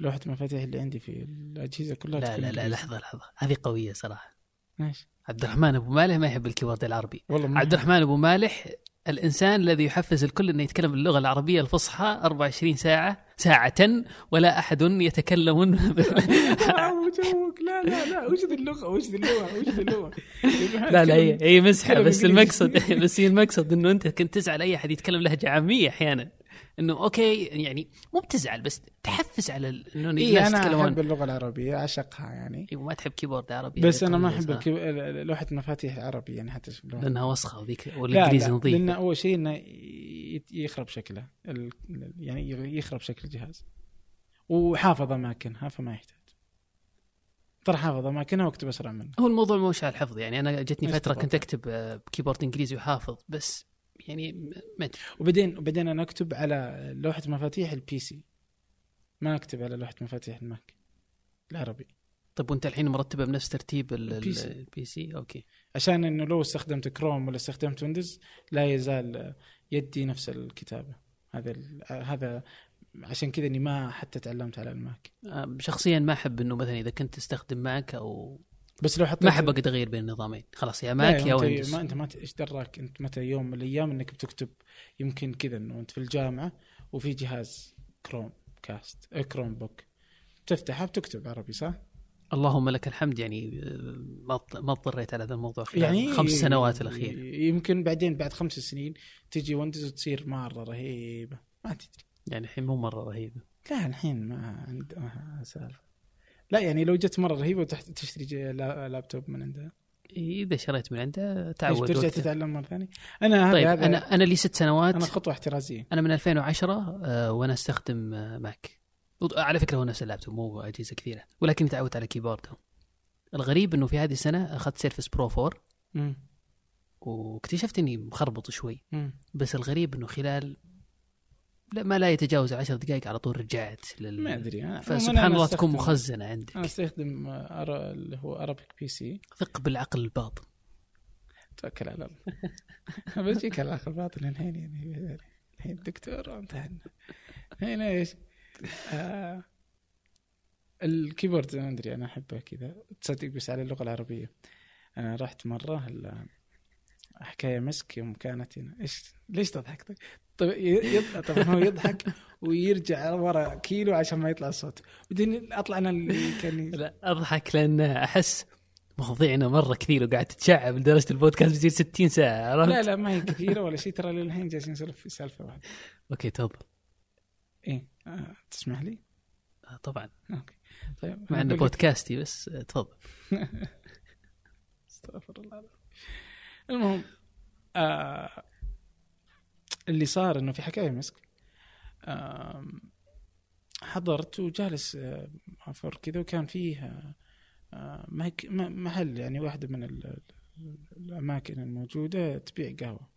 [SPEAKER 2] لوحة المفاتيح اللي عندي في الأجهزة كلها
[SPEAKER 1] لا لا لا. لحظة لحظة هذه قوية صراحة
[SPEAKER 2] ماشي.
[SPEAKER 1] عبد الرحمن أبو مالح ما يحب الكيبورد العربي.
[SPEAKER 2] والله ما
[SPEAKER 1] عبد الرحمن أبو مالح الإنسان الذي يحفز الكل انه يتكلم اللغة العربية الفصحى 24 ساعة ساعة ولا أحد يتكلم.
[SPEAKER 2] لا لا لا. وش ذي اللغة؟ وش ذي اللغة؟ وش ذي اللغة؟
[SPEAKER 1] لا لا هي هي مزحه
[SPEAKER 2] تكلم
[SPEAKER 1] بس. المقصد بس هي المقصد إنه أنت كنت تزعل أي أحد يتكلم لهجة عامية أحيانا. إنه okay يعني مو بتزعل بس تحفز على إنه
[SPEAKER 2] إيه
[SPEAKER 1] الناس
[SPEAKER 2] أنا
[SPEAKER 1] يتكلمون
[SPEAKER 2] أحب اللغة العربية أعشقها يعني.
[SPEAKER 1] أيوه ما تحب keyboard عربي
[SPEAKER 2] بس أنا ما أحب.
[SPEAKER 1] ال
[SPEAKER 2] keyb... لوحة المفاتيح العربي يعني حتى شكلها
[SPEAKER 1] لأنها وسخة وذيك
[SPEAKER 2] لا
[SPEAKER 1] والإنجليزي
[SPEAKER 2] لا
[SPEAKER 1] نظيف.
[SPEAKER 2] لأن أول شيء إنه يخرب شكله ال... يعني يخرب شكل الجهاز. وحافظ اماكنها فما يحتاج. ترى حافظ أماكنها وأكتب أسرع منه
[SPEAKER 1] هو الموضوع مش على الحفظ يعني أنا جتني
[SPEAKER 2] فترة؟
[SPEAKER 1] كنت أكتب آه، ب keyboard إنجليزي وحافظ بس يعني م- ما أدري.
[SPEAKER 2] وبعدين وبعدين أنا أكتب على لوحة مفاتيح ال PC ما أكتب على لوحة مفاتيح ال Mac العربي.
[SPEAKER 1] طيب وأنت الحين مرتبه بنفس ترتيب ال-
[SPEAKER 2] ال PC.
[SPEAKER 1] ال- ال PC okay.
[SPEAKER 2] عشان إنه لو استخدمت كروم ولا استخدمت Windows لا يزال يدي نفس الكتابة. هذا. هذا عشان كذا إني ما حتى تعلمت على ال
[SPEAKER 1] Mac. شخصيا ما أحب إنه مثلا إذا كنت تستخدم Mac أو
[SPEAKER 2] بس لو حطيت
[SPEAKER 1] ما أحب أقعد أغير بين النظامين. خلاص يا Mac يا
[SPEAKER 2] أنت
[SPEAKER 1] Windows.
[SPEAKER 2] ما انت ما إيش دراك أنت متى يوم من الأيام إنك بتكتب يمكن كذا إنه أنت في الجامعة وفي جهاز Chromecast Chromebook تفتحها بتكتب عربي صح؟
[SPEAKER 1] اللهم لك الحمد يعني ما اضط- ما اضطريت على هذا الموضوع خلال
[SPEAKER 2] يعني
[SPEAKER 1] خمس سنوات الاخيره
[SPEAKER 2] يمكن بعدين بعد خمس سنين تجي Windows وتصير مرة رهيبة. ما تدري.
[SPEAKER 1] يعني الحين مو مرة رهيبة.
[SPEAKER 2] لا الحين ما عند سالفه لا يعني لو جت مرة رهيبة وتحت تشتري لابتوب من عندها
[SPEAKER 1] إذا شريت من عنده تعود وقتها.
[SPEAKER 2] تتعلم مرة ثانية؟ أنا هذا
[SPEAKER 1] طيب
[SPEAKER 2] هذا
[SPEAKER 1] أنا أنا لي ست سنوات
[SPEAKER 2] أنا خطوة احترازية
[SPEAKER 1] أنا من 2010 آه، وأنا أستخدم آه، Mac على فكرة هو نفس اللابتوب مو أجهزة كثيرة ولكني تعودت على كيبورده الغريب إنه في هذه السنة أخذت Surface Pro 4
[SPEAKER 2] مم.
[SPEAKER 1] واكتشفت إني مخربط شوي
[SPEAKER 2] مم.
[SPEAKER 1] بس الغريب إنه خلال لا ما لا يتجاوز عشر دقائق على طول رجعت لل
[SPEAKER 2] ما أدري أنا-
[SPEAKER 1] فسبحان الله تكون مخزنة عندك.
[SPEAKER 2] أنا أستخدم آه، أرا- اللي هو Arabic PC
[SPEAKER 1] ثق بالعقل الباطن.
[SPEAKER 2] توكل على الله. بجيك على الآخر باطل الحين يعني الحين دكتور امتحن الحين إيش؟ آه الكيبورد ما أدري أنا أحبه كذا. تصدق بس على اللغة العربية. أنا رحت مرة ال- حكاية مسك يوم كانت هنا. إيش ليش تضحك؟ طيب ي- يض- طبعا هو يضحك ويرجع ورا كيلو عشان ما يطلع الصوت بعدين أطلع أنا اللي كان
[SPEAKER 1] لا أضحك لأن أحس مواضيعنا مرة كثير وقاعد تتشعب لدرجة البودكاست بيصير 60 ساعة عرفت؟
[SPEAKER 2] لا لا ما هي كثيرة ولا شيء. ترى للحين جالسين نسولف في سالفة واحدة.
[SPEAKER 1] okay تفضل
[SPEAKER 2] إيه آه تسمح لي؟
[SPEAKER 1] آه، طبعا.
[SPEAKER 2] okay. طيب
[SPEAKER 1] مع
[SPEAKER 2] إنه
[SPEAKER 1] بودكاستي بس آه، تفضل
[SPEAKER 2] استغفر الله العظيم. المهم آه اللي صار إنه في حكايا مسك. حضرت وجالس أفر كذا وكان فيه محل يعني واحدة من ال- ال- الأماكن الموجودة تبيع قهوة.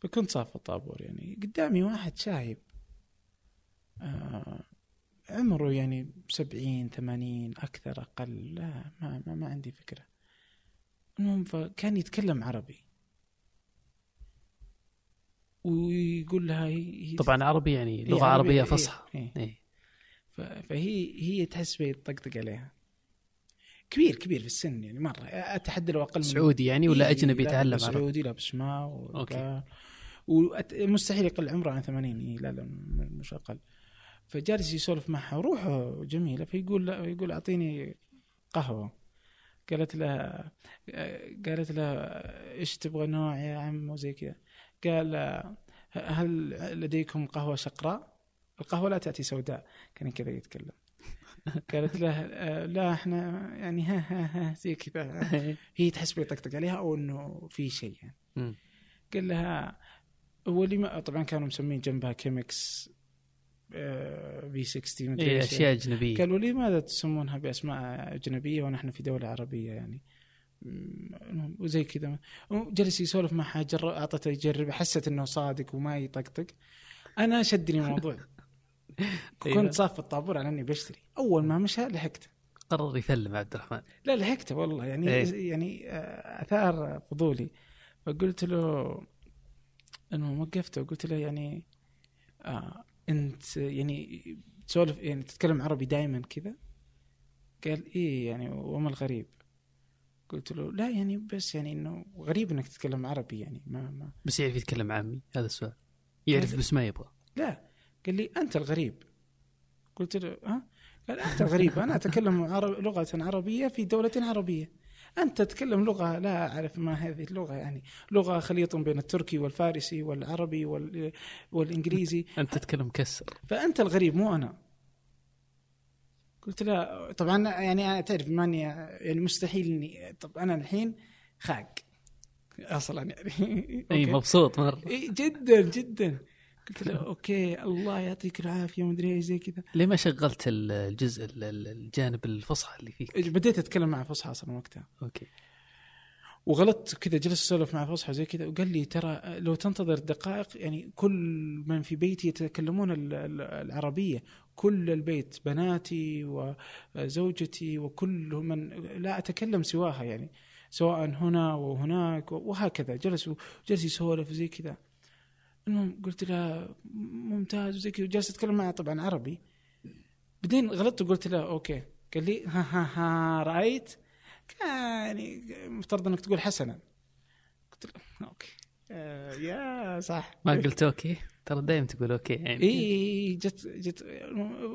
[SPEAKER 2] فكنت صاف الطابور يعني. قدامي واحد شايب عمره يعني سبعين ثمانين أكثر أقل لا ما, ما, ما عندي فكرة. المهم فكان يتكلم عربي. ويقول لها هي
[SPEAKER 1] طبعا عربي يعني
[SPEAKER 2] هي
[SPEAKER 1] لغة عربية
[SPEAKER 2] إيه،
[SPEAKER 1] فصحى.
[SPEAKER 2] إيه.
[SPEAKER 1] إيه.
[SPEAKER 2] فهي هي تحس بيطقطق عليها. كبير كبير في السن يعني مرة. أتحدى لو أقل من
[SPEAKER 1] سعودي يعني ولا
[SPEAKER 2] إيه، أجنبي
[SPEAKER 1] يتعلم
[SPEAKER 2] سعودي لابس ماء
[SPEAKER 1] أوكي.
[SPEAKER 2] ومستحيل يقل عمره عن 80 إيه، لا لا مش أقل. فجالس يسولف معها روحه جميلة. فيقول لا يقول أعطيني قهوة. قالت له قالت له إيش تبغى نوع يا عم وزي كذا. قال هل لديكم قهوة شقراء؟ القهوة لا تأتي سوداء كان كذا يتكلم قالت له "آه، لا إحنا يعني ها ها ها زي كذا هي تحس بيطقطق عليها أو إنه في شيء يعني. قال لها هو ما طبعا كانوا مسمين جنبها كيمكس في 60 مدري
[SPEAKER 1] إيه
[SPEAKER 2] إيش.
[SPEAKER 1] أشياء أجنبية
[SPEAKER 2] قالوا لماذا تسمونها بأسماء أجنبية ونحن في دولة عربية يعني وزي كذا. جلس يسولف معها جر... أعطته يجرب حست إنه صادق وما يطقطق. أنا شدني الموضوع.
[SPEAKER 1] أيوة.
[SPEAKER 2] كنت صاف في الطابور على إني بشتري. أول ما مشى لحقته.
[SPEAKER 1] قرر يثلم عبد الرحمن.
[SPEAKER 2] لا لحقته والله. يعني
[SPEAKER 1] إيه.
[SPEAKER 2] يعني آه، أثار فضولي. فقلت له انه وقفته وقلت له يعني آه أنت يعني تسولف يعني تتكلم عربي دائما كذا؟ قال إيه يعني وما الغريب. قلت له لا يعني بس يعني إنه غريب إنك تتكلم عربي يعني ما ما.
[SPEAKER 1] بس يعرف يتكلم عامي هذا السؤال. يعرف بس ما يبغى.
[SPEAKER 2] لا. قال لي أنت الغريب. قلت له ها قال أنت الغريب. أنا أتكلم عرب لغة عربية في دولة عربية. أنت تتكلم لغة لا أعرف ما هذه اللغة يعني لغة خليط بين التركي والفارسي والعربي وال... والإنجليزي.
[SPEAKER 1] أنت تتكلم كسر.
[SPEAKER 2] فأنت الغريب مو أنا. قلت لا طبعا يعني أنا تعرف ماني يعني مستحيل اني طب أنا الحين خاق. أصلا يعني.
[SPEAKER 1] اي. مبسوط مرة.
[SPEAKER 2] إيه جدا جدا. قلت له okay الله يعطيك العافية ومدري إيش زي كذا.
[SPEAKER 1] ليه ما شغلت الجزء ال- ال- الجانب الفصحى اللي فيك
[SPEAKER 2] بديت أتكلم مع فصحى أصلا وقتها.
[SPEAKER 1] okay.
[SPEAKER 2] وغلطت كذا جلست أسولف مع فصحى زي كذا وقال لي ترى لو تنتظر دقائق يعني كل من في بيتي يتكلمون ال- ال- العربية. كل البيت بناتي وزوجتي وكل من لا أتكلم سواها يعني سواء هنا وهناك وهكذا. جلس جلس يسولف زي كذا. المهم قلت له ممتاز وزي كذا وجلست أتكلم معه طبعا عربي. بعدين غلطت وقلت له okay. قال لي ها ها ها رأيت؟ يعني مفترض إنك تقول حسنا. قلت له okay. آه يا صح.
[SPEAKER 1] ما قلت okay؟ ترى دايم تقول okay يعني.
[SPEAKER 2] إي جت جت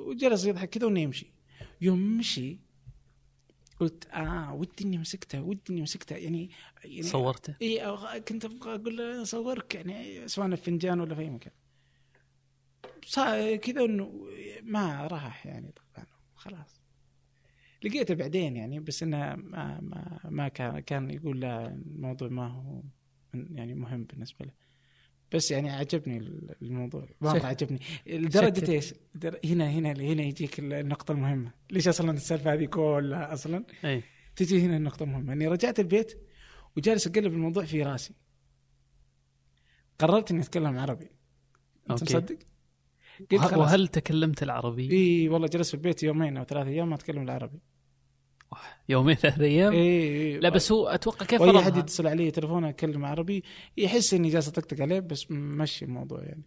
[SPEAKER 2] وجلس يضحك كذا وإنه يمشي. يوم مشي قلت آه ودي إني مسكته ودي إني مسكته. يعني, يعني
[SPEAKER 1] صورته؟
[SPEAKER 2] إي كنت أبغى أقول له اصورك يعني سواء في فنجان ولا في أي مكان. كذا إنه ما راح يعني طبعا خلاص. لقيته بعدين يعني بس إنه ما ما ما كان كان يقول لا الموضوع ما هو يعني مهم بالنسبة له. بس يعني عجبني الموضوع
[SPEAKER 1] شك-
[SPEAKER 2] عجبني.
[SPEAKER 1] لدرجة
[SPEAKER 2] إيش؟ در- هنا هنا هنا يجيك النقطة المهمة. ليش أصلا السالفة هذه كلها أصلا؟
[SPEAKER 1] أي.
[SPEAKER 2] تجي هنا النقطة المهمة. أني رجعت البيت وجالس أقلب الموضوع في راسي. قررت إني أتكلم عربي.
[SPEAKER 1] أنت.
[SPEAKER 2] مصدق؟ قلت
[SPEAKER 1] وهل تكلمت العربي؟
[SPEAKER 2] إي والله جلست في البيت يومين أو ثلاث أيام ما أتكلم العربي.
[SPEAKER 1] يومين ثلاث أيام.
[SPEAKER 2] اي
[SPEAKER 1] لا بس هو أتوقع كيف
[SPEAKER 2] واي
[SPEAKER 1] أحد
[SPEAKER 2] يتصل علي تلفونه اتكلم عربي يحس إني جالس أطقطق عليه بس مشي الموضوع يعني.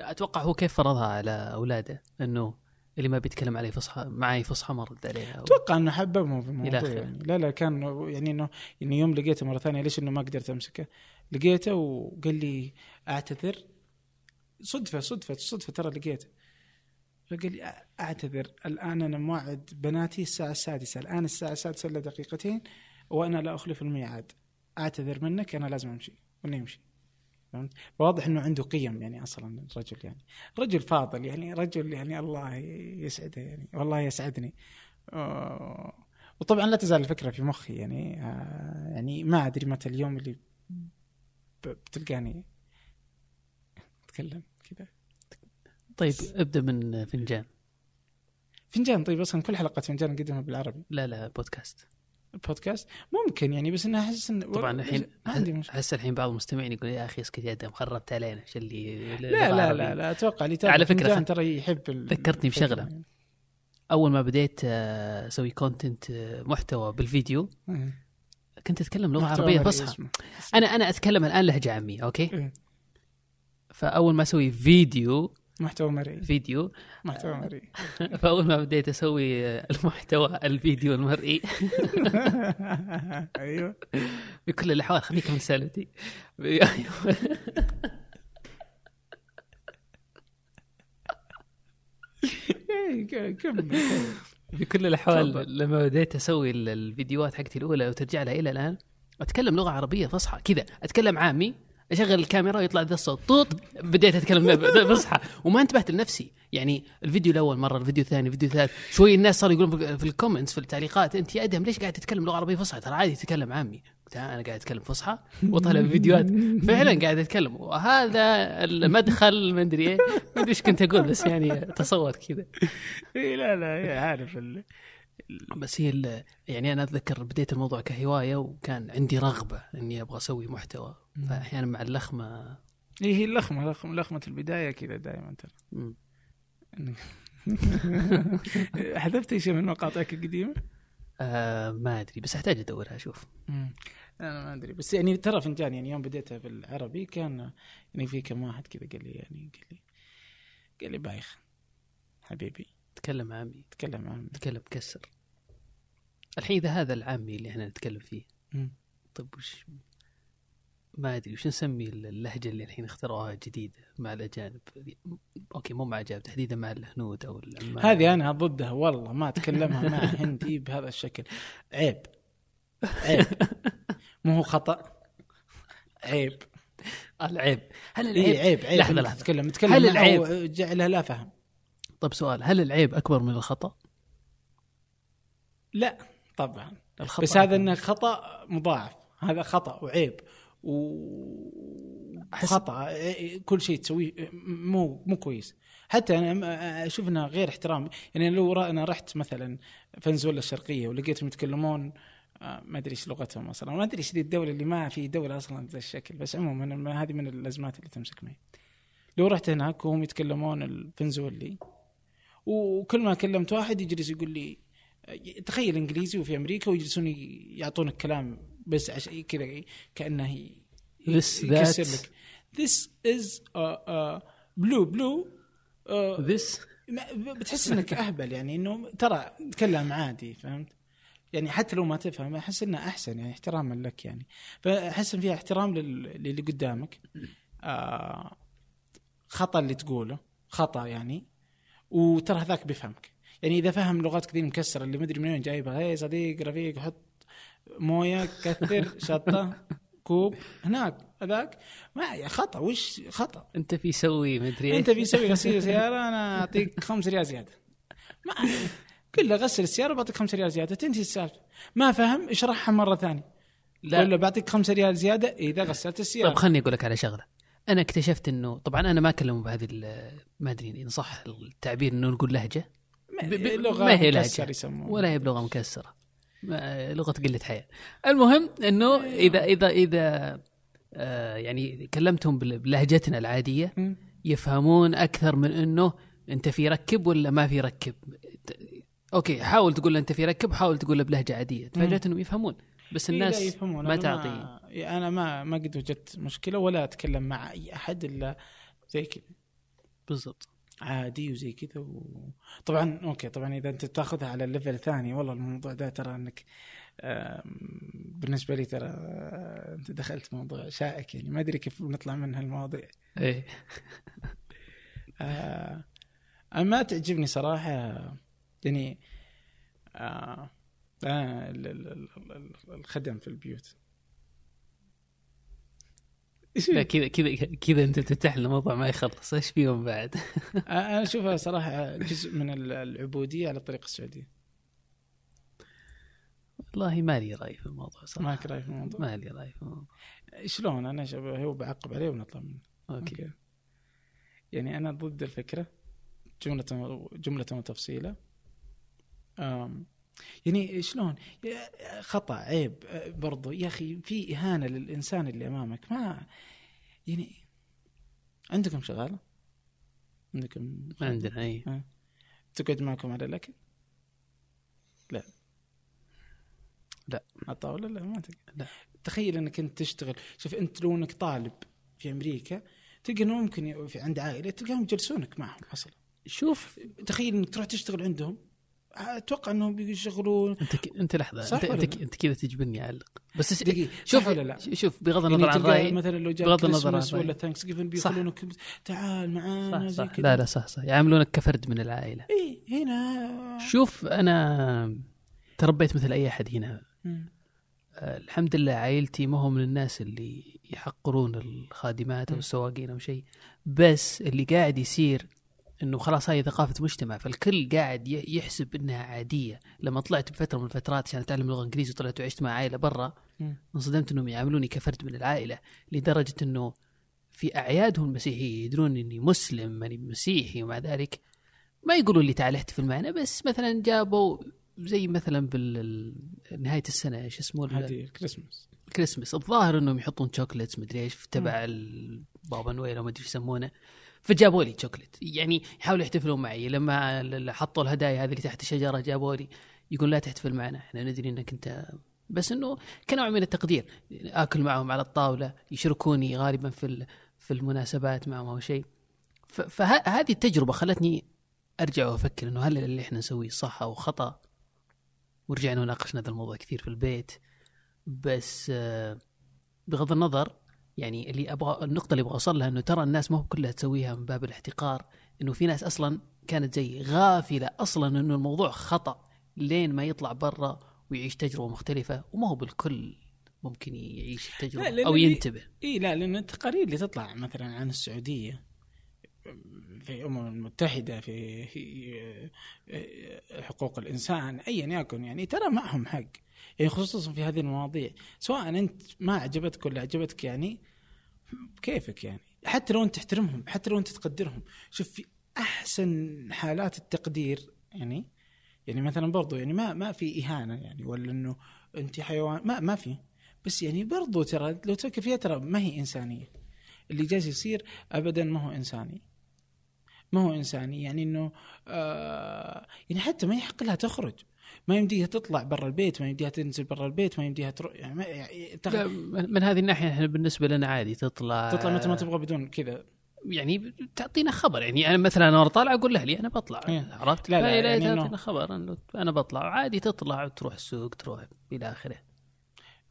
[SPEAKER 1] أتوقع هو كيف فرضها على أولاده؟ إنه اللي ما بيتكلم علي فصحى معي فصحى ما رد عليها
[SPEAKER 2] أتوقع إنه حببهم في الموضوع. يعني. لا لا كان يعني إنه يعني يوم لقيته مرة ثانية ليش إنه ما قدرت أمسكه؟ لقيته وقال لي أعتذر. صدفة صدفة صدفة ترى لقيته. فقال لي "أ- أعتذر الآن أنا موعد بناتي الساعة السادسة. الآن الساعة السادسة إلا دقيقتين وأنا لا أخلف الميعاد. أعتذر منك أنا لازم أمشي. وانه يمشي. فهمت؟ فواضح إنه عنده قيم يعني أصلا الرجل يعني. رجل فاضل يعني رجل يعني الله يسعده يعني والله يسعدني. وطبعا لا تزال الفكرة في مخي يعني آه، يعني ما أدري متى اليوم اللي بتلقاني أتكلم كذا.
[SPEAKER 1] طيب ابدأ من فنجان
[SPEAKER 2] فنجان طيب أصلا كل حلقة فنجان نقدمها بالعربي
[SPEAKER 1] لا لا بودكاست
[SPEAKER 2] البودكاست ممكن يعني بس إنها أحس إن
[SPEAKER 1] طبعا الحين أحس الحين بعض المستمعين يقول يا أخي اسكت يا أدهم خربت علينا إيش اللي
[SPEAKER 2] لا لا لا لا أتوقع اللي
[SPEAKER 1] على خ-
[SPEAKER 2] ترى يحب
[SPEAKER 1] ذكرتني بشغلة.
[SPEAKER 2] يعني.
[SPEAKER 1] أول ما بديت آه، أسوي content محتوى بالفيديو
[SPEAKER 2] إيه.
[SPEAKER 1] كنت
[SPEAKER 2] أتكلم
[SPEAKER 1] لغة
[SPEAKER 2] عربية
[SPEAKER 1] فصحى. أنا أنا أتكلم الآن لهجة عامية أوكي
[SPEAKER 2] إيه.
[SPEAKER 1] فأول ما أسوي فيديو
[SPEAKER 2] محتوى مرئي.
[SPEAKER 1] فيديو.
[SPEAKER 2] محتوى مرئي.
[SPEAKER 1] فأول ما بديت أسوي المحتوى الفيديو المرئي.
[SPEAKER 2] أيوه.
[SPEAKER 1] بكل الأحوال خليك من
[SPEAKER 2] كمل
[SPEAKER 1] بكل
[SPEAKER 2] الأحوال.
[SPEAKER 1] لما بديت أسوي ال- الفيديوهات حقتي الأولى وترجع لها إلى الآن أتكلم لغة عربية فصحى كذا. أتكلم عامي اشغل الكاميرا ويطلع ذا الصوت. طوط بديت أتكلم فصحى. وما انتبهت لنفسي. يعني الفيديو الأول مرة الفيديو الثاني الفيديو الثالث. شوي الناس صاروا يقولون في- ال comments في التعليقات أنت يا أدهم ليش قاعد تتكلم لغة عربية فصحى؟ ترى عادي تتكلم عامي. وقتها أنا قاعد أتكلم فصحى. وطلع فيديوهات. فعلا قاعد أتكلم. وهذا المدخل ما أدري إيه. ما أدري إيش كنت أقول بس يعني تصور كذا.
[SPEAKER 2] إيه لا لا عارف.
[SPEAKER 1] بس هي يعني أنا أتذكر بديت الموضوع كهواية وكان عندي رغبة إني أبغى أسوي محتوى. فأحيانا مع اللخمة.
[SPEAKER 2] إيه هي اللخمة لخمه لخمة البداية كذا دائما ترى. حذفت شيء من مقاطعك القديمة؟
[SPEAKER 1] آه ما أدري بس أحتاج أدورها أشوف.
[SPEAKER 2] أنا ما أدري بس يعني ترى فنجان يعني يوم بديتها بالعربي كان يعني في كم واحد كذا قال لي يعني قال لي قال لي بايخ حبيبي.
[SPEAKER 1] تكلم عامي.
[SPEAKER 2] تكلم عن
[SPEAKER 1] تكلم كسر. الحين إذا هذا العامي اللي إحنا نتكلم فيه
[SPEAKER 2] مم.
[SPEAKER 1] طيب وش ما أدري وش نسمي اللهجة اللي الحين اخترعوها جديده مع الأجانب. أوكي مو مع الأجانب تحديدا مع الهنود أو
[SPEAKER 2] هذه أنا ضدها والله ما أتكلمها مع هندي بهذا الشكل. عيب. عيب. مو هو خطأ. عيب.
[SPEAKER 1] العيب. هل
[SPEAKER 2] اي
[SPEAKER 1] العيب؟
[SPEAKER 2] عيب عيب.
[SPEAKER 1] لحظة،
[SPEAKER 2] إنك
[SPEAKER 1] لحظة.
[SPEAKER 2] تتكلم تتكلم
[SPEAKER 1] هل العيب-
[SPEAKER 2] وجعلها لا فهم.
[SPEAKER 1] طيب سؤال. هل العيب أكبر من الخطأ؟
[SPEAKER 2] لا طبعا.
[SPEAKER 1] الخطأ
[SPEAKER 2] بس هذا انه خطا مضاعف. هذا خطأ وعيب. وخطأ. كل شيء تسويه مو مو كويس. حتى أنا أشوف إنه غير احترام. يعني لو أنا رحت مثلا فنزويلا الشرقية ولقيتهم يتكلمون آه، ما أدري إيش لغتهم أصلا. ما أدري إيش ذي الدولة اللي ما في دولة أصلا بهذا الشكل. بس عموما ما- هذه من الأزمات اللي تمسك معي. لو رحت هناك وهم يتكلمون الفنزويلي وكل ما كلمت واحد يجلس يقول لي تخيل إنجليزي وفي أمريكا ويجلسون يعطونك كلام بس عش... كذا كأنه.
[SPEAKER 1] This,
[SPEAKER 2] يكسر
[SPEAKER 1] that.
[SPEAKER 2] لك This is blue blue uh, ما- بتحس إنك أهبل يعني إنه ترى تكلم عادي فهمت؟ يعني حتى لو ما تفهم أحس إنه أحسن يعني احتراما لك يعني فأحس إن فيها احترام لل- للي قدامك آه خطأ اللي تقوله خطأ يعني وترى هذاك بيفهمك يعني إذا فهم لغتك ذي المكسره اللي مدري من وين جايبها هي صديق رفيق حط مويه كثر شطة كوب هناك هذاك. ما خطأ. وش خطأ؟
[SPEAKER 1] أنت في سوي مدري
[SPEAKER 2] أنت بيسوي غسيل سيارة أنا أعطيك خمس ريال زيادة. ما كله غسل السيارة بعطيك خمس ريال زيادة. تنتهي السالفه ما فهم اشرحها مرة ثانية.
[SPEAKER 1] لا.
[SPEAKER 2] ولا بعطيك خمسة ريال زيادة إذا غسلت السيارة.
[SPEAKER 1] طيب خلني أقول لك على شغلة. أنا اكتشفت إنه طبعا أنا ما أكلم بهذه ما أدري إن صح التعبير إنه نقول لهجة.
[SPEAKER 2] ما-
[SPEAKER 1] ب- ب-
[SPEAKER 2] لغة
[SPEAKER 1] ما هي
[SPEAKER 2] لهجة.
[SPEAKER 1] ولا هي بلغة مكسرة. لغة قلة حياة. المهم إنه اذا اذا إذا آه يعني كلمتهم بلهجتنا
[SPEAKER 2] العادية.
[SPEAKER 1] يفهمون أكثر من إنه أنت في ركب ولا ما في ركب. okay حاول تقول أنت في ركب حاول تقول له بلهجة عادية. تفاجأت إنهم يفهمون بس
[SPEAKER 2] إيه،
[SPEAKER 1] الناس
[SPEAKER 2] يفهمون.
[SPEAKER 1] ما تعطي.
[SPEAKER 2] ما أنا ما ما قد وجدت مشكلة ولا أتكلم مع أي أحد إلا زي كذا.
[SPEAKER 1] بالضبط.
[SPEAKER 2] عادي وزي كذا و... طبعا okay طبعا إذا أنت تاخذها على ال level الثاني والله الموضوع ده ترى أنك بالنسبة لي ترى آه، أنت دخلت موضوع شائك يعني ما أدري كيف نطلع من هالمواضيع.
[SPEAKER 1] إيه.
[SPEAKER 2] آه ما تعجبني صراحة يعني آه ال- ال- ال- ال- الخدم في البيوت.
[SPEAKER 1] كذا كذا كذا أنت تفتح لنا موضوع ما يخلص. إيش فيهم بعد؟
[SPEAKER 2] أنا أشوفها صراحة جزء من ال- العبودية على الطريقة السعودية.
[SPEAKER 1] والله ما لي رأي في الموضوع صراحة.
[SPEAKER 2] ماك رأي في الموضوع؟
[SPEAKER 1] ما لي رأي في الموضوع.
[SPEAKER 2] شلون؟ أنا هو بعقب عليه ونطلع منه.
[SPEAKER 1] okay.
[SPEAKER 2] okay. يعني أنا ضد الفكرة جمله جملة وتفصيلا أم يعني شلون؟ خطأ عيب أه، برضو. يا أخي في إهانة للإنسان اللي أمامك. ما يعني عندكم شغالة؟ عندكم
[SPEAKER 1] ما عندنا اي
[SPEAKER 2] تقعد معكم على الأكل؟ لا.
[SPEAKER 1] لا.
[SPEAKER 2] على الطاوله لا؟ ما تقعد.
[SPEAKER 1] لا.
[SPEAKER 2] تخيل إنك أنت تشتغل. شوف أنت لو انك طالب في أمريكا تلقى إنه ممكن في عند عائلة تلقاهم يجلسونك معهم أصلا.
[SPEAKER 1] شوف.
[SPEAKER 2] تخيل إنك تروح تشتغل عندهم؟ أتوقع إنهم بيشغلون
[SPEAKER 1] أنت ك... أنت لحظة
[SPEAKER 2] صح أنت
[SPEAKER 1] انت؟ أنت كذا تجبرني اعلق بس
[SPEAKER 2] دقيقة
[SPEAKER 1] شوف
[SPEAKER 2] ولا لا؟
[SPEAKER 1] شوف بغض
[SPEAKER 2] يعني
[SPEAKER 1] النظر عن
[SPEAKER 2] تلقى
[SPEAKER 1] رايي
[SPEAKER 2] مثلا لو جاء
[SPEAKER 1] بغض النظر عن
[SPEAKER 2] ولا.
[SPEAKER 1] Thanksgiving.
[SPEAKER 2] بيخلونك تعال معانا
[SPEAKER 1] صح صح لا لا صح صح يعاملونك كفرد من العائلة
[SPEAKER 2] اي هنا
[SPEAKER 1] شوف أنا تربيت مثل أي أحد هنا الحمد لله عائلتي ما هو من الناس اللي يحقرون الخادمات
[SPEAKER 2] أو.
[SPEAKER 1] السواقين أو شيء بس اللي قاعد يصير إنه خلاص هاي ثقافة مجتمع فالكل قاعد يحسب إنها عادية. لما طلعت بفترة من الفترات عشان اتعلم اللغة الانجليزيه وطلعت وعشت مع عائلة برا. انصدمت إنهم يعاملوني كفرد من العائلة لدرجة إنه في أعيادهم المسيحية يدرون إني مسلم ماني مسيحي ومع ذلك ما يقولوا لي تعال احتفل معنا بس مثلا جابوا زي مثلا بنهايه السنة إيش اسمه؟ هذه ال
[SPEAKER 2] Christmas ال
[SPEAKER 1] Christmas الظاهر إنهم يحطون chocolates مدري إيش تبع بابا نويل أو مدري إيش يسمونه. فجابوا لي شوكليت يعني يحاولوا يحتفلون معي. لما حطوا الهدايا هذه اللي تحت الشجرة جابوا لي يقول لا تحتفل معنا إحنا ندري إنك أنت بس إنه كنوع من التقدير. آكل معهم على الطاولة يشاركوني غالبا في في المناسبات معهم أو شيء. فهذه التجربة خلتني أرجع وأفكر إنه هل اللي إحنا نسويه صح أو خطأ؟ ورجعنا وناقشنا هذا الموضوع كثير في البيت. بس آه، بغض النظر يعني اللي أبغى النقطة اللي أبغى أوصل لها إنه ترى الناس ما هو كلها تسويها من باب الاحتقار إنه في ناس أصلا كانت زي غافلة أصلا إنه الموضوع خطأ لين ما يطلع برا ويعيش تجربة مختلفة وما هو بالكل ممكن يعيش التجربة
[SPEAKER 2] أو
[SPEAKER 1] ينتبه.
[SPEAKER 2] إي لا لأن التقارير اللي تطلع مثلا عن السعودية في الأمم المتحدة في في حقوق الإنسان ايا يكن يعني ترى معهم حق. يعني خصوصا في هذه المواضيع. سواء أنت ما عجبتك ولا عجبتك يعني كيفك يعني؟ حتى لو أنت تحترمهم حتى لو أنت تقدرهم. شوف في أحسن حالات التقدير يعني يعني مثلا برضو يعني ما ما في إهانة يعني ولا إنه أنت حيوان ما ما في. بس يعني برضو ترى لو تفكر فيها ترى ما هي إنسانية. اللي جالس يصير ابدا ما هو إنساني. ما هو إنساني. يعني إنه آه يعني حتى ما يحق لها تخرج. ما يمديها تطلع برا البيت ما يمديها تنزل برا البيت ما يمديها تروح يعني, ما يعني تخ...
[SPEAKER 1] لا، من من هذه الناحية إحنا بالنسبة لنا عادي تطلع
[SPEAKER 2] تطلع متى ما تبغى بدون كذا
[SPEAKER 1] يعني تعطينا خبر يعني أنا مثلا أنا طالع أقول لأهلي أنا بطلع
[SPEAKER 2] إيه.
[SPEAKER 1] عرفت
[SPEAKER 2] لا، لا،
[SPEAKER 1] فهي
[SPEAKER 2] يعني إنه-
[SPEAKER 1] تعطينا خبر إنه أنا بطلع عادي تطلع تروح السوق تروح إلى آخره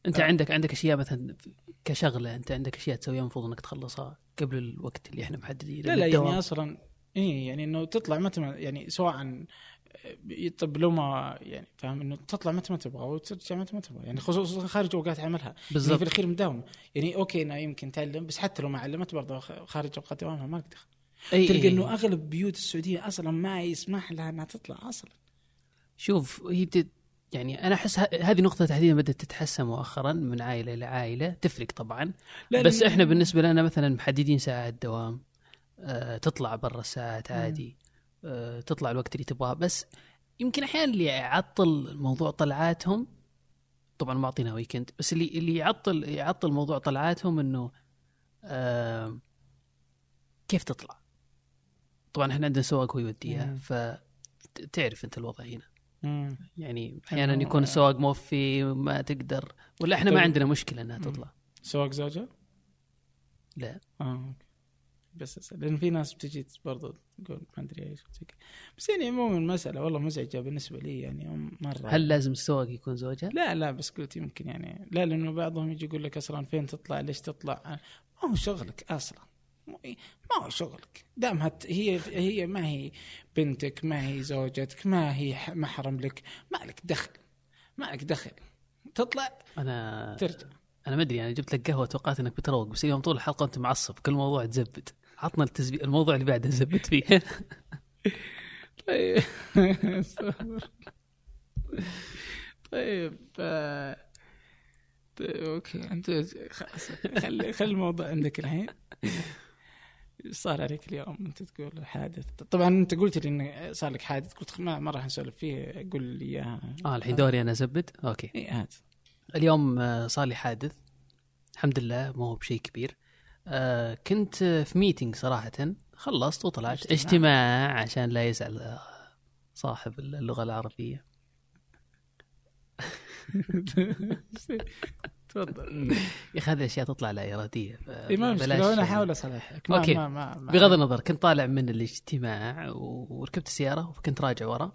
[SPEAKER 1] أنت
[SPEAKER 2] آه.
[SPEAKER 1] عندك عندك أشياء مثلا كشغلة أنت عندك أشياء تسويها المفروض إنك تخلصها قبل الوقت اللي إحنا محددين
[SPEAKER 2] لا لا. يعني أصلا إيه يعني إنه تطلع متى يعني سواء طب لو ما يعني فاهم؟ إنه تطلع متى ما تبغى وترجع متى ما تبغى. يعني خصوصا خارج أوقات عملها. يعني في
[SPEAKER 1] بالضبط.
[SPEAKER 2] الأخير مداومه يعني أوكي انها يمكن تعلم بس حتى لو ما علمت برضه خارج أوقات دوامها ما لك دخل
[SPEAKER 1] أي
[SPEAKER 2] تلقى
[SPEAKER 1] أي.
[SPEAKER 2] إنه أغلب بيوت السعودية أصلا ما يسمح لها إنها تطلع أصلا.
[SPEAKER 1] شوف هي تت... يعني أنا أحس. هذه نقطة تحديدا بدأت تتحسن مؤخرا من عائلة لعائله تفرق طبعا. بس إحنا بالنسبة لنا مثلا محددين ساعات دوام آه تطلع برا الساعات عادي. تطلع الوقت اللي تبغاه بس يمكن أحيانا اللي يعطل موضوع طلعاتهم طبعا ما اعطينا weekend بس اللي اللي يعطل يعطل موضوع طلعاتهم إنه آه كيف تطلع طبعا إحنا عندنا سواق هو يوديها. فتعرف أنت الوضع هنا
[SPEAKER 2] مم.
[SPEAKER 1] يعني
[SPEAKER 2] أحيانا
[SPEAKER 1] يكون السواق موفي ما تقدر ولا إحنا ما
[SPEAKER 2] طيب.
[SPEAKER 1] عندنا مشكلة
[SPEAKER 2] إنها.
[SPEAKER 1] تطلع
[SPEAKER 2] سواق زوجة؟
[SPEAKER 1] لا
[SPEAKER 2] آه okay بس أسأل. لأن في ناس بتجي برضو تقول ما أدري إيش وزي كذا. بس يعني عموما المساله والله مزعجة بالنسبة لي يعني مرة.
[SPEAKER 1] هل لازم السواق يكون زوجها؟
[SPEAKER 2] لا لا بس قلت يمكن يعني لا لأنه بعضهم يجي يقول لك أصلا فين تطلع؟ ليش تطلع؟ ما هو شغلك أصلا. ما هو شغلك. دام هت هي هي ما هي بنتك ما هي زوجتك ما هي محرم لك ما لك دخل ما لك دخل. تطلع
[SPEAKER 1] أنا
[SPEAKER 2] ترجع.
[SPEAKER 1] أنا ما أدري أنا جبت لك قهوة توقعت إنك بتروق بس اليوم طول الحلقة أنت معصب كل موضوع تزبد. عطنا التزبيد الموضوع اللي بعده نزبد فيه.
[SPEAKER 2] طيب طيب آه، طيب okay أنت خلاص خلي خلي الموضوع عندك الحين. صار عليك اليوم أنت تقول حادث. طبعا أنت قلت لي انه صار لك حادث قلت ما, ما راح نسولف فيه قول لي إياها.
[SPEAKER 1] آه الحين دوري أنا ازبد okay.
[SPEAKER 2] اي هات
[SPEAKER 1] اليوم آه، صار لي حادث. الحمد لله ما هو بشيء كبير. آه كنت في meeting صراحة. خلصت وطلعت.
[SPEAKER 2] اجتماع.
[SPEAKER 1] اجتماع عشان لا يزعل صاحب اللغة العربية.
[SPEAKER 2] تفضل.
[SPEAKER 1] يا أخي هذه الاشياء تطلع لا إرادية.
[SPEAKER 2] إي ما مشكلة أنا أحاول اصلحك ما
[SPEAKER 1] أوكي.
[SPEAKER 2] ما ما ما
[SPEAKER 1] بغض النظر كنت طالع من الاجتماع وركبت السيارة وكنت راجع ورا.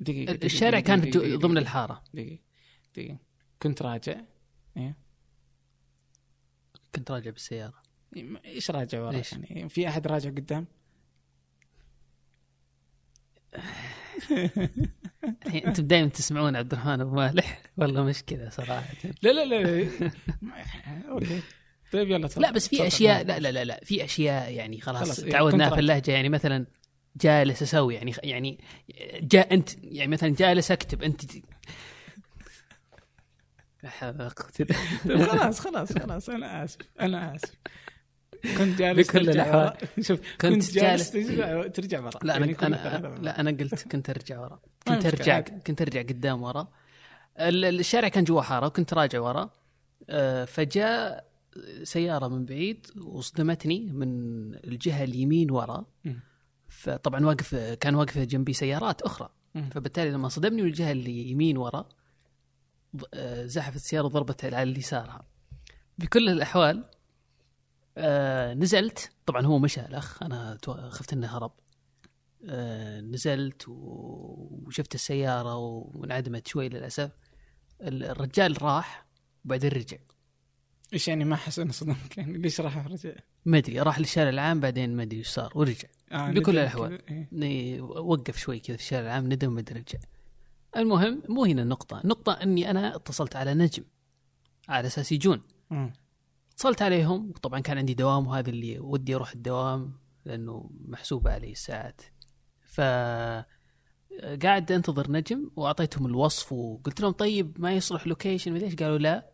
[SPEAKER 2] دقيقة،
[SPEAKER 1] الشارع
[SPEAKER 2] دقيقة،
[SPEAKER 1] كان ضمن
[SPEAKER 2] دقيقة.
[SPEAKER 1] الحارة.
[SPEAKER 2] دقيقة دقيقة. كنت راجع
[SPEAKER 1] كنت راجع بالسيارة.
[SPEAKER 2] إيه، إيش راجع ورا؟ يعني؟ في أحد راجع قدام؟
[SPEAKER 1] الحين أنتم دائما تسمعون عبد الرحمن أبو مالح؟ والله مشكله صراحة.
[SPEAKER 2] لا لا لا أوكي. طيب يلا.
[SPEAKER 1] لا بس في. اشياء لا لا لا لا. في أشياء يعني خلاص,
[SPEAKER 2] إيه،
[SPEAKER 1] تعودنا
[SPEAKER 2] كنت
[SPEAKER 1] في اللهجة. يعني مثلا جالس أسوي يعني يعني جاء انت يعني مثلا جالس أكتب. أنت لا حول ولا قوة إلا
[SPEAKER 2] طيب خلاص خلاص خلاص أنا آسف أنا آسف كنت جالس
[SPEAKER 1] بكل.
[SPEAKER 2] ورا. شوف
[SPEAKER 1] كنت
[SPEAKER 2] كنت جالس
[SPEAKER 1] جالس-
[SPEAKER 2] ترجع ترجع ورا
[SPEAKER 1] لا
[SPEAKER 2] يعني أنا.
[SPEAKER 1] لا أنا قلت كنت أرجع ورا كنت
[SPEAKER 2] أرجع.
[SPEAKER 1] كنت أرجع قدام ورا ال- الشارع كان جوا حارة وكنت راجع ورا آه، فجاء سيارة من بعيد وصدمتني من الجهة اليمين ورا. فطبعا واقف كان واقف جنبي سيارات
[SPEAKER 2] أخرى.
[SPEAKER 1] فبالتالي لما صدمني من الجهة اللي يمين ورا زحفت السيارة وضربت على يسارها بكل الأحوال آه نزلت. طبعا هو مشى الأخ. أنا تو- خفت إنه هرب. آه نزلت وشفت السيارة وانعدمت شوي للأسف. ال- الرجال راح وبعدين رجع.
[SPEAKER 2] إيش يعني ما حس انه صدمك يعني ليش راح رجع؟
[SPEAKER 1] ما أدري. راح للشارع العام بعدين ما أدري إيش صار ورجع.
[SPEAKER 2] آه
[SPEAKER 1] بكل الأحوال.
[SPEAKER 2] كذا، إيه.
[SPEAKER 1] وقف شوي كذا في الشارع العام ندم بعدين رجع. المهم مو هنا النقطة. النقطة إني أنا اتصلت على نجم على أساس يجون. اتصلت عليهم. طبعا كان عندي دوام وهذا اللي ودي أروح الدوام لأنه محسوبة علي الساعات. ف قاعد أنتظر نجم وأعطيتهم الوصف وقلت لهم طيب ما يصلح location مدري إيش. قالوا لا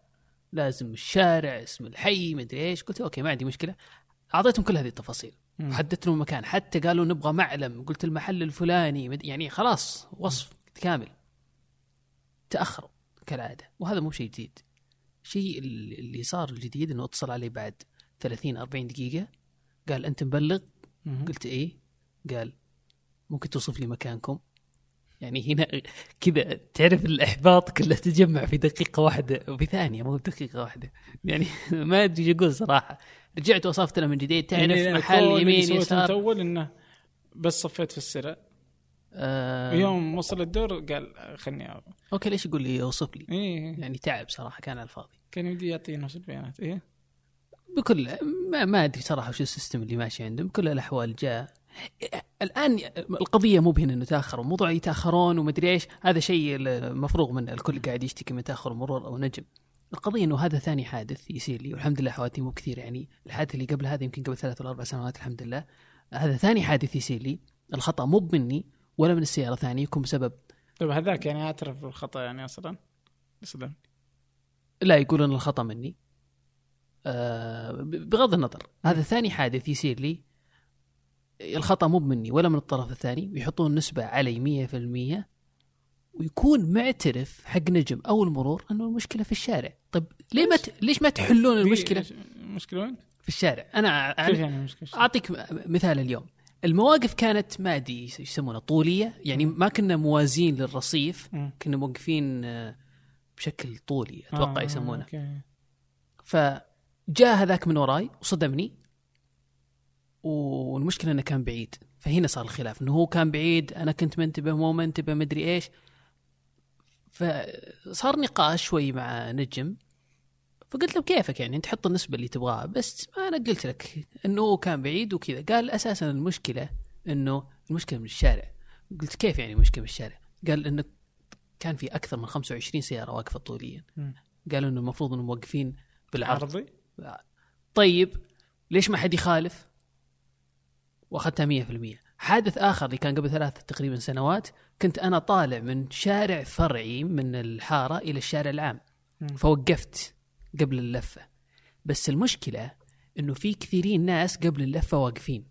[SPEAKER 1] لازم الشارع اسم الحي مدري إيش. قلت okay ما عندي مشكلة. أعطيتهم كل هذه التفاصيل.
[SPEAKER 2] مم.
[SPEAKER 1] وحددت لهم مكان. حتى قالوا نبغى معلم. قلت المحل الفلاني يعني خلاص وصف كامل. تأخروا كالعادة وهذا مو شيء جديد. شيء ال- اللي صار الجديد إنه اتصل علي بعد 30 40 دقيقة قال أنت مبلغ؟
[SPEAKER 2] مم.
[SPEAKER 1] قلت إيه؟ قال ممكن توصف لي مكانكم؟ يعني هنا كذا تعرف الإحباط كله تجمع في دقيقة واحدة وفي ثانية مو بدقيقه واحدة. يعني ما أدري إيش أقول صراحة. رجعت وصفت له من جديد تعرف
[SPEAKER 2] يعني
[SPEAKER 1] محل يمين يسار.
[SPEAKER 2] اول إنه بس صفيت في السرع
[SPEAKER 1] آه
[SPEAKER 2] يوم وصل الدور قال خلني
[SPEAKER 1] أوكي ليش يقول لي اوصف لي؟
[SPEAKER 2] إيه.
[SPEAKER 1] يعني تعب صراحة كان على الفاضي.
[SPEAKER 2] كان يدي يعطيه نفس البيانات. إيه.
[SPEAKER 1] بكل ما, ما أدري صراحة شو السيستم اللي ماشي عندهم. بكل الأحوال جاء. الآن القضية مو بهنا إنه تاخروا موضوع يتأخرون ومدري إيش. هذا شيء مفروغ منه الكل قاعد يشتكي من تأخر المرور أو نجم. القضية إنه هذا ثاني حادث يصير لي والحمد لله حوادثي مو كثير. يعني الحادث اللي قبل هذا يمكن قبل ثلاث ولا أربع سنوات الحمد لله. هذا ثاني حادث يصير لي. الخطأ مو مني ولا من السيارة ثانية يكون بسبب.
[SPEAKER 2] طيب هذاك يعني أعترف بالخطأ يعني أصلا؟ صدم
[SPEAKER 1] لا يقولون الخطأ مني. آه بغض النظر هذا ثاني حادث يصير لي. الخطأ مو مني ولا من الطرف الثاني. ويحطون نسبة علي 100% ويكون معترف حق نجم أو المرور إنه المشكلة في الشارع. طيب ليه ما ت... ليش ما تحلون المشكلة؟
[SPEAKER 2] المشكلة وين؟
[SPEAKER 1] في الشارع.
[SPEAKER 2] أنا
[SPEAKER 1] أنا-
[SPEAKER 2] يعني؟
[SPEAKER 1] أعطيك مثال اليوم. المواقف كانت ما أدري يسمونها طولية؟ يعني ما كنا موازين للرصيف. كنا موقفين آه، بشكل طولي أتوقع
[SPEAKER 2] آه،
[SPEAKER 1] يسمونه. فجاء هذاك من وراي وصدمني والمشكلة إنه كان بعيد. فهنا صار الخلاف إنه هو كان بعيد أنا كنت منتبه مو منتبه مدري إيش. فصار نقاش شوي مع نجم. فقلت له كيفك يعني انت حط النسبة اللي تبغاها بس أنا قلت لك إنه هو كان بعيد وكذا. قال أساسا المشكلة إنه المشكلة من الشارع. قلت كيف يعني المشكلة من الشارع؟ قال إنه كان في أكثر من 25 سيارة واقفة طوليا. قالوا إنه المفروض إنهم موقفين بالعرض.
[SPEAKER 2] عرضي؟
[SPEAKER 1] طيب ليش ما حد يخالف؟ وأخذتها 100% حادث آخر اللي كان قبل ثلاث تقريبا سنوات كنت أنا طالع من شارع فرعي من الحارة إلى الشارع العام. فوقفت. قبل اللفة. بس المشكلة إنه في كثيرين ناس قبل اللفة واقفين.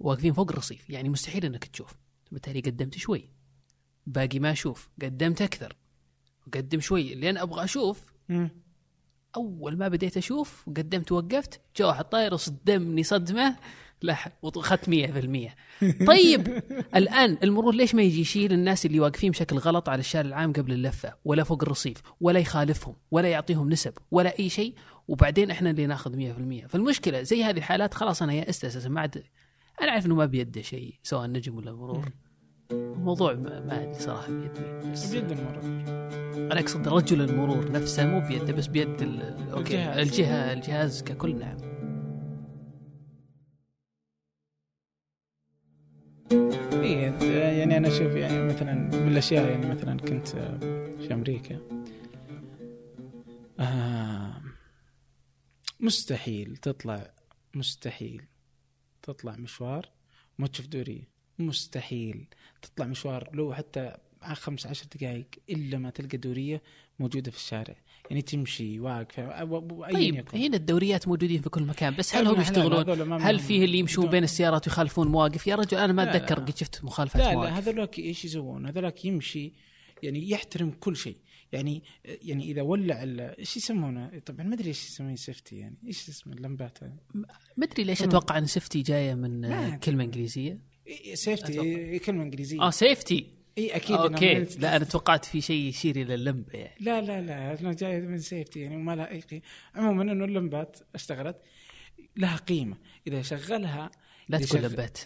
[SPEAKER 1] واقفين فوق الرصيف. يعني مستحيل إنك تشوف. بالتالي قدمت شوي. باقي ما أشوف. قدمت أكثر. قدم شوي. لين أبغى أشوف
[SPEAKER 2] مم.
[SPEAKER 1] أول ما بديت أشوف قدمت وقفت جاء واحد طاير وصدمني صدمة. لا واخذت 100% طيب الآن المرور ليش ما يجي يشيل الناس اللي واقفين بشكل غلط على الشارع العام قبل اللفة؟ ولا فوق الرصيف ولا يخالفهم ولا يعطيهم نسب ولا أي شيء. وبعدين إحنا اللي ناخذ 100% فالمشكلة زي هذه الحالات خلاص أنا يأست أساسا ما عاد أنا أعرف إنه ما بيده شيء سواء نجم ولا مرور الموضوع ما أدري صراحة بيد مين بس
[SPEAKER 2] بيد المرور.
[SPEAKER 1] أنا أقصد رجل المرور نفسه مو بيده بس بيد أوكي
[SPEAKER 2] الجهاز.
[SPEAKER 1] الجهه الجهاز ككل نعم.
[SPEAKER 2] إيه يعني أنا أشوف يعني مثلا من الأشياء يعني مثلا كنت في أمريكا. آه مستحيل تطلع مستحيل تطلع مشوار ما تشوف دوريه مستحيل تطلع مشوار لو حتى خمس عشر دقائق إلا ما تلقى دورية موجودة في الشارع. يعني تمشي واقفه
[SPEAKER 1] طيب
[SPEAKER 2] يكن
[SPEAKER 1] هنا الدوريات موجودين في كل مكان بس هل
[SPEAKER 2] لا،
[SPEAKER 1] هم
[SPEAKER 2] لا،
[SPEAKER 1] يشتغلون هل فيه اللي يمشون بين السيارات ويخالفون مواقف يا رجل أنا ما
[SPEAKER 2] لا،
[SPEAKER 1] أتذكر
[SPEAKER 2] لا.
[SPEAKER 1] قد شفت مخالفات
[SPEAKER 2] لا لا
[SPEAKER 1] مواقف
[SPEAKER 2] هذولاك إيش يسوون؟ هذولاك يمشي يعني يحترم كل شيء يعني يعني إذا ولع إيش يسمونه؟ طبعا ما أدري إيش يسمونه safety يعني إيش اسمه اللمبات؟
[SPEAKER 1] ما أدري ليش. أتوقع إن safety جاية من
[SPEAKER 2] لا،. كلمة
[SPEAKER 1] إنجليزية safety
[SPEAKER 2] إيه، كلمة
[SPEAKER 1] إنجليزية آه
[SPEAKER 2] safety إي أكيد
[SPEAKER 1] okay.
[SPEAKER 2] ما-
[SPEAKER 1] لا أنا توقعت في شيء يشير إلى اللمبة يعني.
[SPEAKER 2] لا لا لا أنا جاي من safety يعني وما لها اي قيمه عموما إنه اللمبات اشتغلت لها قيمة. إذا شغلها
[SPEAKER 1] لا تقول لمبات.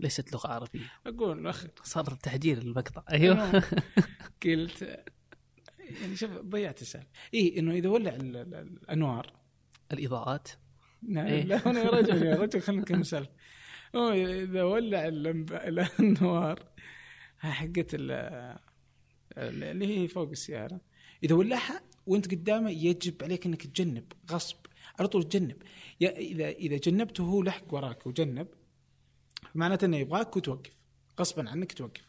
[SPEAKER 1] ليست لغة عربية.
[SPEAKER 2] أقول اخ
[SPEAKER 1] صار تحجير المقطع. أيوه.
[SPEAKER 2] قلت يعني شوف ضيعت السالفة. إي إنه إذا ولع ال- ال- الأنوار.
[SPEAKER 1] الإضاءات.
[SPEAKER 2] لا
[SPEAKER 1] إيه.
[SPEAKER 2] لا أنا يا رجل يا رجل خلينا نكمل السالفه إذا ولع اللمبه الأنوار حقت ال- اللي هي فوق السيارة. إذا ولعها وأنت قدامه يجب عليك إنك تجنب غصب على طول تجنب. اذا إذا جنبته هو لحق وراك وجنب معناته إنه يبغاك وتوقف. غصبا عنك توقف.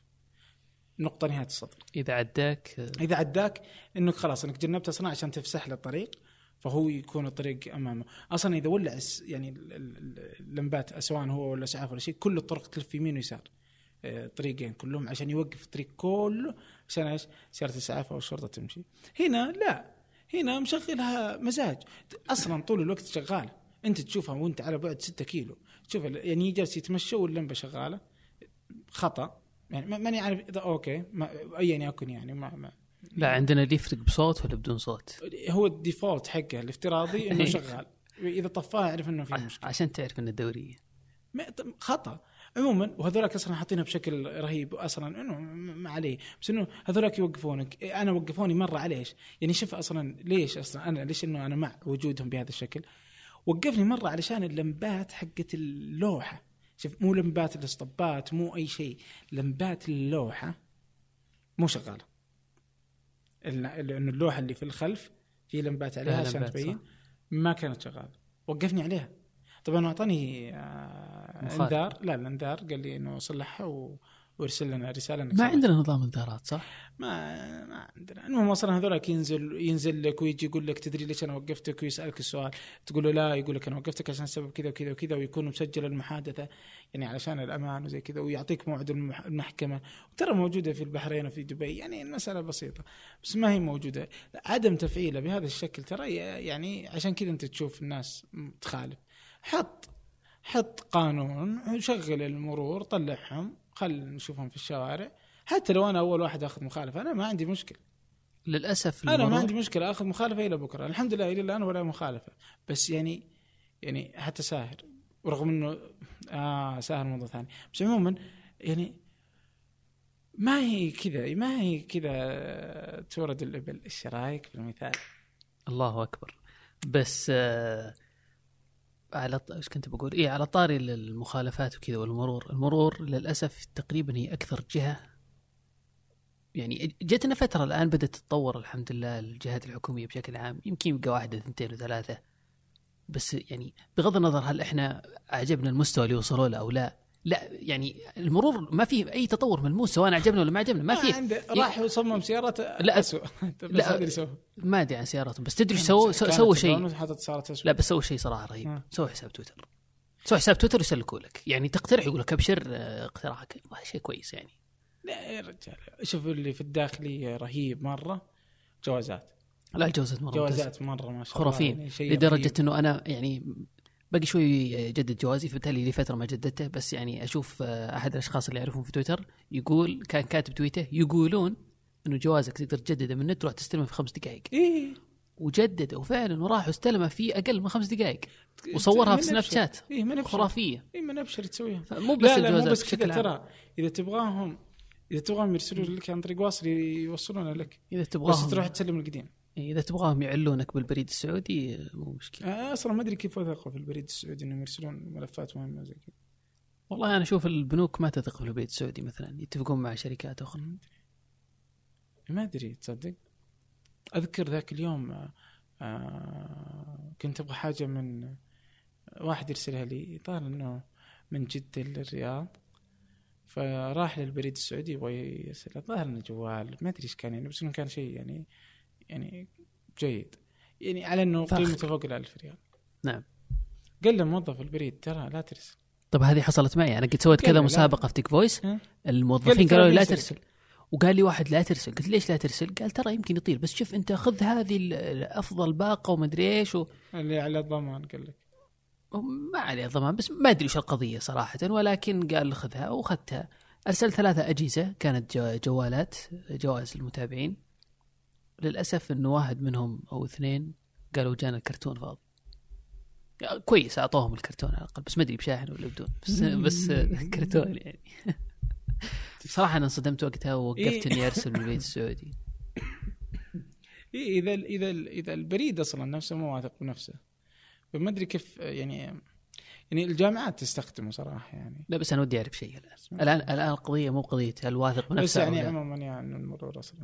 [SPEAKER 2] نقطة نهاية السطر.
[SPEAKER 1] إذا عداك آه،
[SPEAKER 2] إذا عداك إنك خلاص إنك جنبت أصلا عشان تفسح له الطريق فهو يكون الطريق أمامه. أصلا إذا ولع يعني ال- ال- اللمبات سواء هو ولا اسعاف ولا شيء كل الطرق تلف يمين ويسار. طريقين كلهم عشان يوقف الطريق كله عشان إيش؟ سيارة الاسعاف أو الشرطة تمشي. هنا لا. هنا مشغلها مزاج. أصلا طول الوقت شغاله أنت تشوفها وأنت على بعد 6 كيلو. تشوف يعني جالس يتمشى واللمبة شغالة. خطأ. يعني ما- ماني عارف اذا okay. ما ايا يكن يعني ما, ما
[SPEAKER 1] لا عندنا اللي يفرق بصوت ولا بدون صوت؟
[SPEAKER 2] هو ال default حقه الافتراضي إنه
[SPEAKER 1] إيه.
[SPEAKER 2] شغال. إذا طفاه اعرف إنه في مشكلة.
[SPEAKER 1] عشان تعرف ان الدوريه
[SPEAKER 2] ما- طب خطأ. عموما وهذولاك أصلا حاطينها بشكل رهيب أصلا. إنه ما عليه. بس إنه هذولاك يوقفونك. إيه، أنا وقفوني مرة على إيش؟ يعني شوف أصلا ليش أصلا أنا ليش إنه أنا مع وجودهم بهذا الشكل؟ وقفني مرة علشان اللمبات حقت اللوحة. شوف مو لمبات الاسطبات مو أي شيء. لمبات اللوحة مو شغالة. ال- لأنه اللوحة اللي في الخلف في لمبات عليها عشان تبين. ما كانت شغالة. وقفني عليها. طبعا أعطاني آه،. إنذار. لا الانذار قال لي إنه صلحها و... وارسل لنا رسالة إنك
[SPEAKER 1] ما
[SPEAKER 2] صلحت.
[SPEAKER 1] عندنا نظام إنذارات صح؟
[SPEAKER 2] ما ما عندنا. المهم أصلا هذولك ينزل ينزل لك ويجي يقول لك تدري ليش أنا وقفتك؟ ويسألك السؤال. تقول له لا يقول لك أنا وقفتك عشان سبب كذا وكذا وكذا ويكون مسجل المحادثة يعني علشان الأمان وزي كذا ويعطيك موعد المح- المحكمة. وترى موجودة في البحرين وفي دبي يعني المسألة بسيطة بس ما هي موجودة. عدم تفعيلها بهذا الشكل ترى يعني عشان كذا أنت تشوف الناس تخالف. حط حط قانون شغل المرور طلعهم خل نشوفهم في الشوارع. حتى لو أنا أول واحد أخذ مخالفة أنا ما عندي مشكلة.
[SPEAKER 1] للأسف
[SPEAKER 2] أنا ما عندي مشكلة أخذ مخالفة إلى بكرة. الحمد لله إلى الآن ولا مخالفة. بس يعني يعني حتى ساهر. ورغم إنه آه ساهر موضوع ثاني بس عموما يعني ما هي كذا ما هي كذا تورد الإبل. إيش رأيك في المثال؟
[SPEAKER 1] الله أكبر. بس آه على إيش كنت بقول؟ إيه على طاري المخالفات وكذا والمرور، المرور للأسف تقريبا هي أكثر جهة. يعني جتنا فترة الآن بدأت تتطور الحمد لله الجهات الحكومية بشكل عام، يمكن يبقى واحدة اثنتين وثلاثة. بس يعني بغض النظر هل إحنا أعجبنا المستوى اللي وصلوا له أو لا، لا يعني المرور ما فيه أي تطور ملموس سواء عجبنا ولا ما عجبنا ما فيه.
[SPEAKER 2] عنده راح وصمم سيارات
[SPEAKER 1] لا،
[SPEAKER 2] اسوء
[SPEAKER 1] لا،
[SPEAKER 2] سوى
[SPEAKER 1] ما أدري عن سياراتهم بس تدري سووا سو- سووا شيء. لا بس سووا شيء صراحة رهيب.
[SPEAKER 2] آه.
[SPEAKER 1] سووا حساب تويتر. سووا حساب تويتر يسلكوا لك. يعني تقترح يقول لك أبشر آه، اقتراحك. شيء كويس يعني.
[SPEAKER 2] لا يا رجال شوف اللي في الداخلي رهيب مرة جوازات.
[SPEAKER 1] لا الجوازات مرة.
[SPEAKER 2] جوازات مرة ما شاء الله
[SPEAKER 1] خرافيين
[SPEAKER 2] يعني لدرجة.
[SPEAKER 1] إنه أنا يعني باقي شوي اجدد جوازي فبالتالي لي فترة ما جددته بس يعني أشوف آه، أحد الأشخاص اللي اعرفهم في تويتر يقول كان كاتب تويته يقولون إنه جوازك تقدر تجدده من النت تروح تستلمه في خمس دقائق.
[SPEAKER 2] إيه.
[SPEAKER 1] وجدد وفعلا وراح واستلمه في أقل من خمس دقائق. وصورها في سناب. شات
[SPEAKER 2] إيه من
[SPEAKER 1] خرافية.
[SPEAKER 2] إيه من أبشر تسويها.
[SPEAKER 1] مو بس
[SPEAKER 2] لا لا مو بس كذا ترى إذا تبغاهم إذا تبغاهم يرسلوا لك عن طريق واصل يوصلونه لك.
[SPEAKER 1] إذا
[SPEAKER 2] بس
[SPEAKER 1] تبغاهم.
[SPEAKER 2] تروح تسلم القديم.
[SPEAKER 1] إذا تبغاهم يعلونك بالبريد السعودي آه، مو مشكلة.
[SPEAKER 2] آه، أصلا ما أدري كيف وثقوا في البريد السعودي إنهم يرسلون ملفات مهمة زي كذا.
[SPEAKER 1] والله أنا أشوف البنوك ما تثق في البريد السعودي مثلا يتفقون مع شركات أخرى.
[SPEAKER 2] ما أدري. تصدق؟ أذكر ذاك اليوم آه، آه، كنت أبغى حاجة من واحد يرسلها لي ظهر إنه من جدة للرياض فراح للبريد السعودي يبغى يرسل الظاهر إنه جوال ما أدري إيش كان يعني بس إنه كان شيء يعني يعني جيد. يعني على
[SPEAKER 1] إنه.
[SPEAKER 2] قيمته فوق ال 1000 ريال.
[SPEAKER 1] نعم.
[SPEAKER 2] قال له موظف البريد ترى لا ترسل.
[SPEAKER 1] طب هذه حصلت معي. أنا قد سويت كذا. مسابقة في تيك فويس الموظفين قالوا لي لا ترسل. وقال لي واحد لا ترسل. قلت ليش لا ترسل؟ قال ترى يمكن يطير. بس شوف أنت خذ هذه ال- الأفضل باقة ومدري إيش و...
[SPEAKER 2] اللي على الضمان قال لك.
[SPEAKER 1] ما عليه ضمان بس ما أدري إيش القضية صراحة. ولكن قال خذها وأخذتها. ارسلت ثلاثة أجهزة كانت جو- جوالات جوائز للمتابعين. للأسف انه واحد منهم أو اثنين قالوا جانا الكرتون فاضي. كويس أعطوهم الكرتون على الأقل بس ما أدري بشاحن ولا بدون بس بس كرتون يعني. صراحة أنا انصدمت وقتها ووقفت. إني أرسل من البيت السعودي.
[SPEAKER 2] إيه إذا إذا إذا البريد أصلا نفسه مو واثق بنفسه. فما أدري كيف يعني يعني الجامعات تستخدمه صراحة يعني.
[SPEAKER 1] لا بس أنا ودي أعرف شيء الآن. الآن الآن القضية مو قضية هل واثق
[SPEAKER 2] بس
[SPEAKER 1] بنفسه
[SPEAKER 2] يعني
[SPEAKER 1] يعني
[SPEAKER 2] عموما يعني المرور أصلا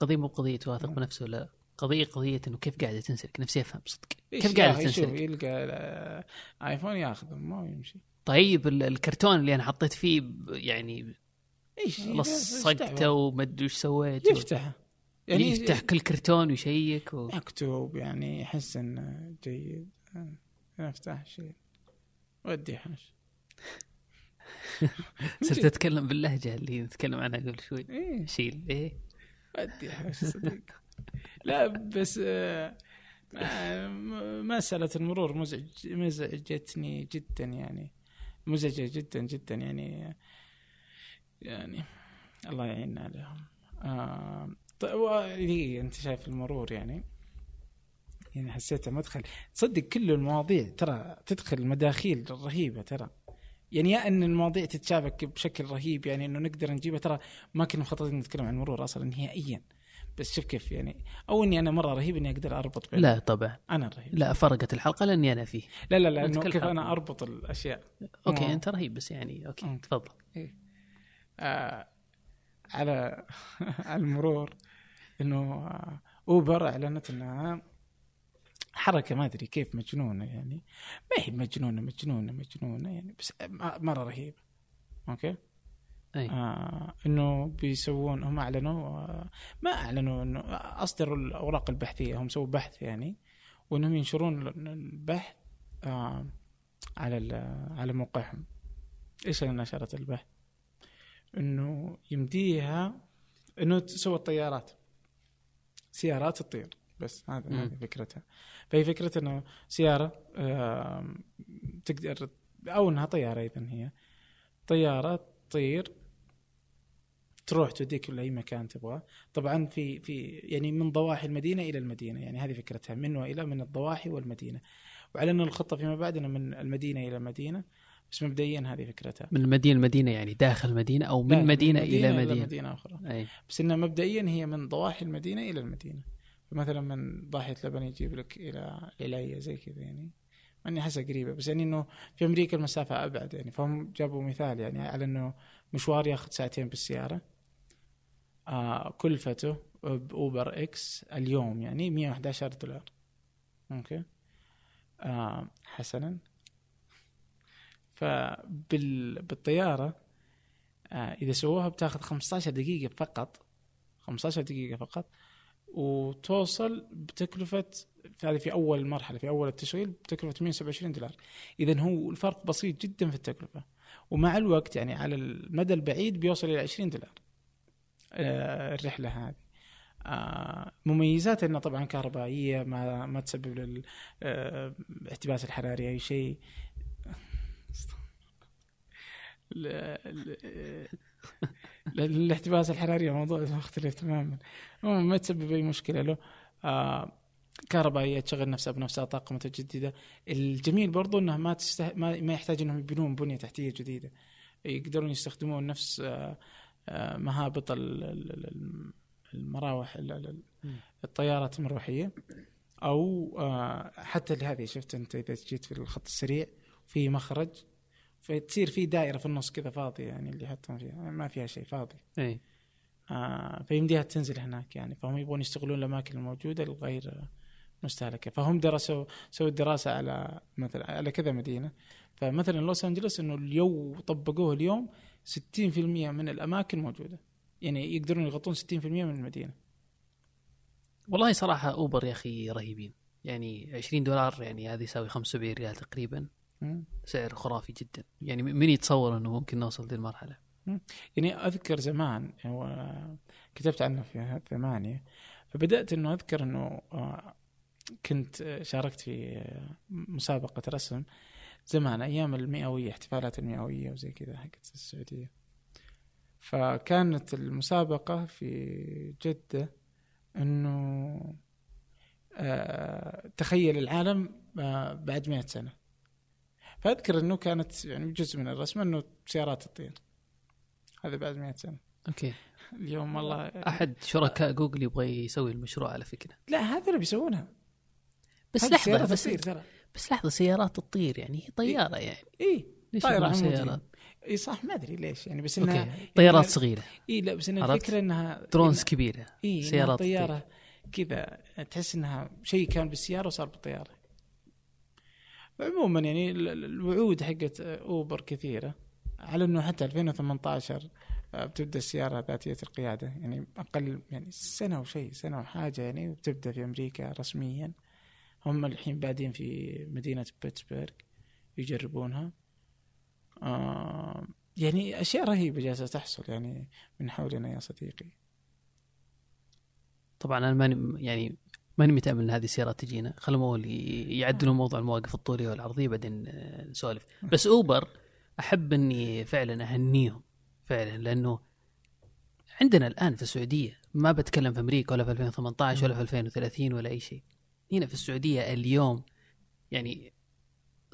[SPEAKER 1] قضية مو قضية واثق بنفسه ولا؟ قضية قضية إنه كيف قاعدة تنسلك؟ نفسي أفهم صدق. كيف
[SPEAKER 2] قاعدة
[SPEAKER 1] تنسلك؟
[SPEAKER 2] يلقى آيفون ياخذه ما يمشي.
[SPEAKER 1] طيب ال- الكرتون اللي أنا حطيت فيه يعني
[SPEAKER 2] إيش؟
[SPEAKER 1] لصقته وما أدري وش سويت و-
[SPEAKER 2] يفتح
[SPEAKER 1] يعني يفتح كل كرتون ويشيك و...
[SPEAKER 2] مكتوب يعني يحس إنه جيد. آه، أفتح شيء. ودي حاش
[SPEAKER 1] صرت أتكلم باللهجة اللي نتكلم عنها قبل شوي.
[SPEAKER 2] إيه.
[SPEAKER 1] شيل. إيه.
[SPEAKER 2] ودي حاش صدق. لا بس آه، مسألة المرور. مزعج مزعجتني جدا يعني. مزعجة جدا جدا يعني يعني الله يعيننا عليهم. آه طيب و- أنت شايف المرور يعني؟ يعني حسيته مدخل. تصدق كل المواضيع ترى تدخل مداخيل رهيبة ترى. يعني يا إن المواضيع تتشابك بشكل رهيب يعني إنه نقدر نجيبها ترى ما كنا مخططين نتكلم عن المرور أصلا نهائيا. بس شوف كيف يعني أو إني أنا مرة رهيب إني أقدر أربط بين
[SPEAKER 1] لا طبعا.
[SPEAKER 2] أنا الرهيب
[SPEAKER 1] لا فرقت الحلقة لأني أنا فيه.
[SPEAKER 2] لا لا لا
[SPEAKER 1] إنه
[SPEAKER 2] كيف. أنا أربط الأشياء.
[SPEAKER 1] okay
[SPEAKER 2] مو-
[SPEAKER 1] أنت رهيب بس يعني okay
[SPEAKER 2] مم.
[SPEAKER 1] تفضل.
[SPEAKER 2] آه على على المرور إنه آه أوبر أعلنت إنها حركة ما أدري كيف مجنونة يعني. ما هي مجنونة مجنونة مجنونة يعني بس مرة رهيبه أوكي؟
[SPEAKER 1] أي.
[SPEAKER 2] آه إنه بيسوون هم أعلنوا آه ما أعلنوا إنه أصدروا الأوراق البحثية هم سووا بحث يعني. وإنهم ينشرون ال- البحث آه على ال- على موقعهم. إيش اللي نشرت البحث؟ إنه يمديها إنه تسوي الطيارات سيارات تطير بس هذا. هذه فكرتها. فهي فكرة إنه سيارة آم، تقدر أو إنها طيارة أيضا هي. طيارة تطير تروح توديك لأي مكان تبغاه. طبعا في في يعني من ضواحي المدينة إلى المدينة يعني هذه فكرتها من وإلى من الضواحي والمدينة. وعلى انه الخطة فيما بعد إنه من المدينة إلى المدينة بس مبدئيا هذه فكرتها.
[SPEAKER 1] من مدينه لمدينه يعني داخل المدينة
[SPEAKER 2] أو
[SPEAKER 1] من مدينة إلى
[SPEAKER 2] إلى
[SPEAKER 1] مدينة.
[SPEAKER 2] مدينة أخرى.
[SPEAKER 1] أي.
[SPEAKER 2] بس انها مبدئيا هي من ضواحي المدينة إلى المدينة. فمثلا من ضاحية لبن يجيب لك إلى العليا زي كذا يعني. إني أحسها قريبة بس يعني إنه في أمريكا المسافة أبعد يعني. فهم جابوا مثال يعني على إنه مشوار ياخذ ساعتين بالسيارة. آه كلفته بأوبر إكس اليوم يعني 111 دولار. okay؟ آه حسنا. فبال بالطيارة آه إذا سووها بتاخذ 15 دقيقة فقط. 15 دقيقة فقط. وتوصل بتكلفة هذه في أول مرحلة في أول التشغيل بتكلفة 127 دولار. اذا هو الفرق بسيط جدا في التكلفة. ومع الوقت يعني على المدى البعيد بيوصل إلى 20 دولار آه، الرحلة هذه. آه، مميزات انها طبعا كهربائية ما ما تسبب للاحتباس الحراري أي شيء. الاحتباس الحراري موضوع مختلف تماما. ما تسبب أي مشكلة له. آه كهربائيه تشغل نفسها بنفسها طاقة متجددة. الجميل برضو انها ما تسته... ما, ما يحتاج إنهم يبنون بنية تحتية جديدة. يقدرون يستخدمون نفس آه آه مهابط ال- ال- ال- المراوح. الطيارات المروحيه أو آه حتى لهذه شفت أنت إذا جيت في الخط السريع في مخرج فتصير في دائرة في النص كذا فاضية يعني اللي يحطون فيها. ما فيها شيء فاضي.
[SPEAKER 1] إي.
[SPEAKER 2] آه فيمديها تنزل هناك يعني. فهم يبغون يستغلون الأماكن الموجودة لغير مستهلكة. فهم درسوا سووا دراسه على مثلا على كذا مدينة. فمثلا لوس أنجلوس إنه اليوم طبقوه اليوم 60% من الأماكن موجودة. يعني يقدرون يغطون 60% من المدينة.
[SPEAKER 1] والله صراحة أوبر يا أخي رهيبين. يعني 20 دولار يعني هذه يساوي 75 ريال تقريبا. سعر خرافي جدا. يعني من يتصور إنه ممكن نوصل ذي المرحلة؟
[SPEAKER 2] يعني أذكر زمان هو كتبت عنه في ثمانية فبدأت إنه أذكر إنه آه، كنت آه، شاركت في آه، مسابقة رسم زمان أيام المئوية احتفالات المئوية وزي كذا حقت السعودية. فكانت المسابقة في جدة إنه تخيل العالم بعد مئة سنة. فأذكر إنه كانت يعني جزء من الرسم إنه سيارات تطير هذا بعد مئة سنة.
[SPEAKER 1] okay.
[SPEAKER 2] اليوم والله
[SPEAKER 1] أحد شركاء جوجل يبغى يسوي المشروع على فكرة.
[SPEAKER 2] لا هذا اللي بيسوونها.
[SPEAKER 1] بس
[SPEAKER 2] لحظة
[SPEAKER 1] بس
[SPEAKER 2] تطير ترى.
[SPEAKER 1] بس لحظة سيارات تطير يعني هي طيارة يعني.
[SPEAKER 2] اي
[SPEAKER 1] ليش. سيارات
[SPEAKER 2] اي صح ما أدري ليش يعني بس إنها
[SPEAKER 1] okay طيارات
[SPEAKER 2] إنها-
[SPEAKER 1] صغيرة.
[SPEAKER 2] اي لا بس
[SPEAKER 1] عرفت؟
[SPEAKER 2] الفكرة انها
[SPEAKER 1] drones كبيرة
[SPEAKER 2] اي
[SPEAKER 1] سيارات
[SPEAKER 2] سيارات طيارة كذا تحس إنها شيء كان بالسيارة وصار بالطيارة. عموما يعني ال- ال- الوعود حقت أوبر كثيرة. على إنه حتى 2018 آه، بتبدأ السيارة ذاتية القيادة. يعني أقل يعني سنة وشيء سنة وحاجه يعني وبتبدا في أمريكا رسميا. هم الحين بادين في مدينة بيتسبرغ يجربونها. آه يعني أشياء رهيبة جالسة تحصل يعني من حولنا يا صديقي.
[SPEAKER 1] طبعا أنا ماني يعني ماني متأمل إن هذه السيارات تجينا. خلوا اول يعدلوا موضوع المواقف الطولية والعرضية بعدين آه، نسولف. بس أوبر أحب إني فعلا أهنيهم فعلا لأنه عندنا الآن في السعودية ما بتكلم في أمريكا ولا في 2018 ولا في 2030 ولا أي شيء. هنا في السعودية اليوم يعني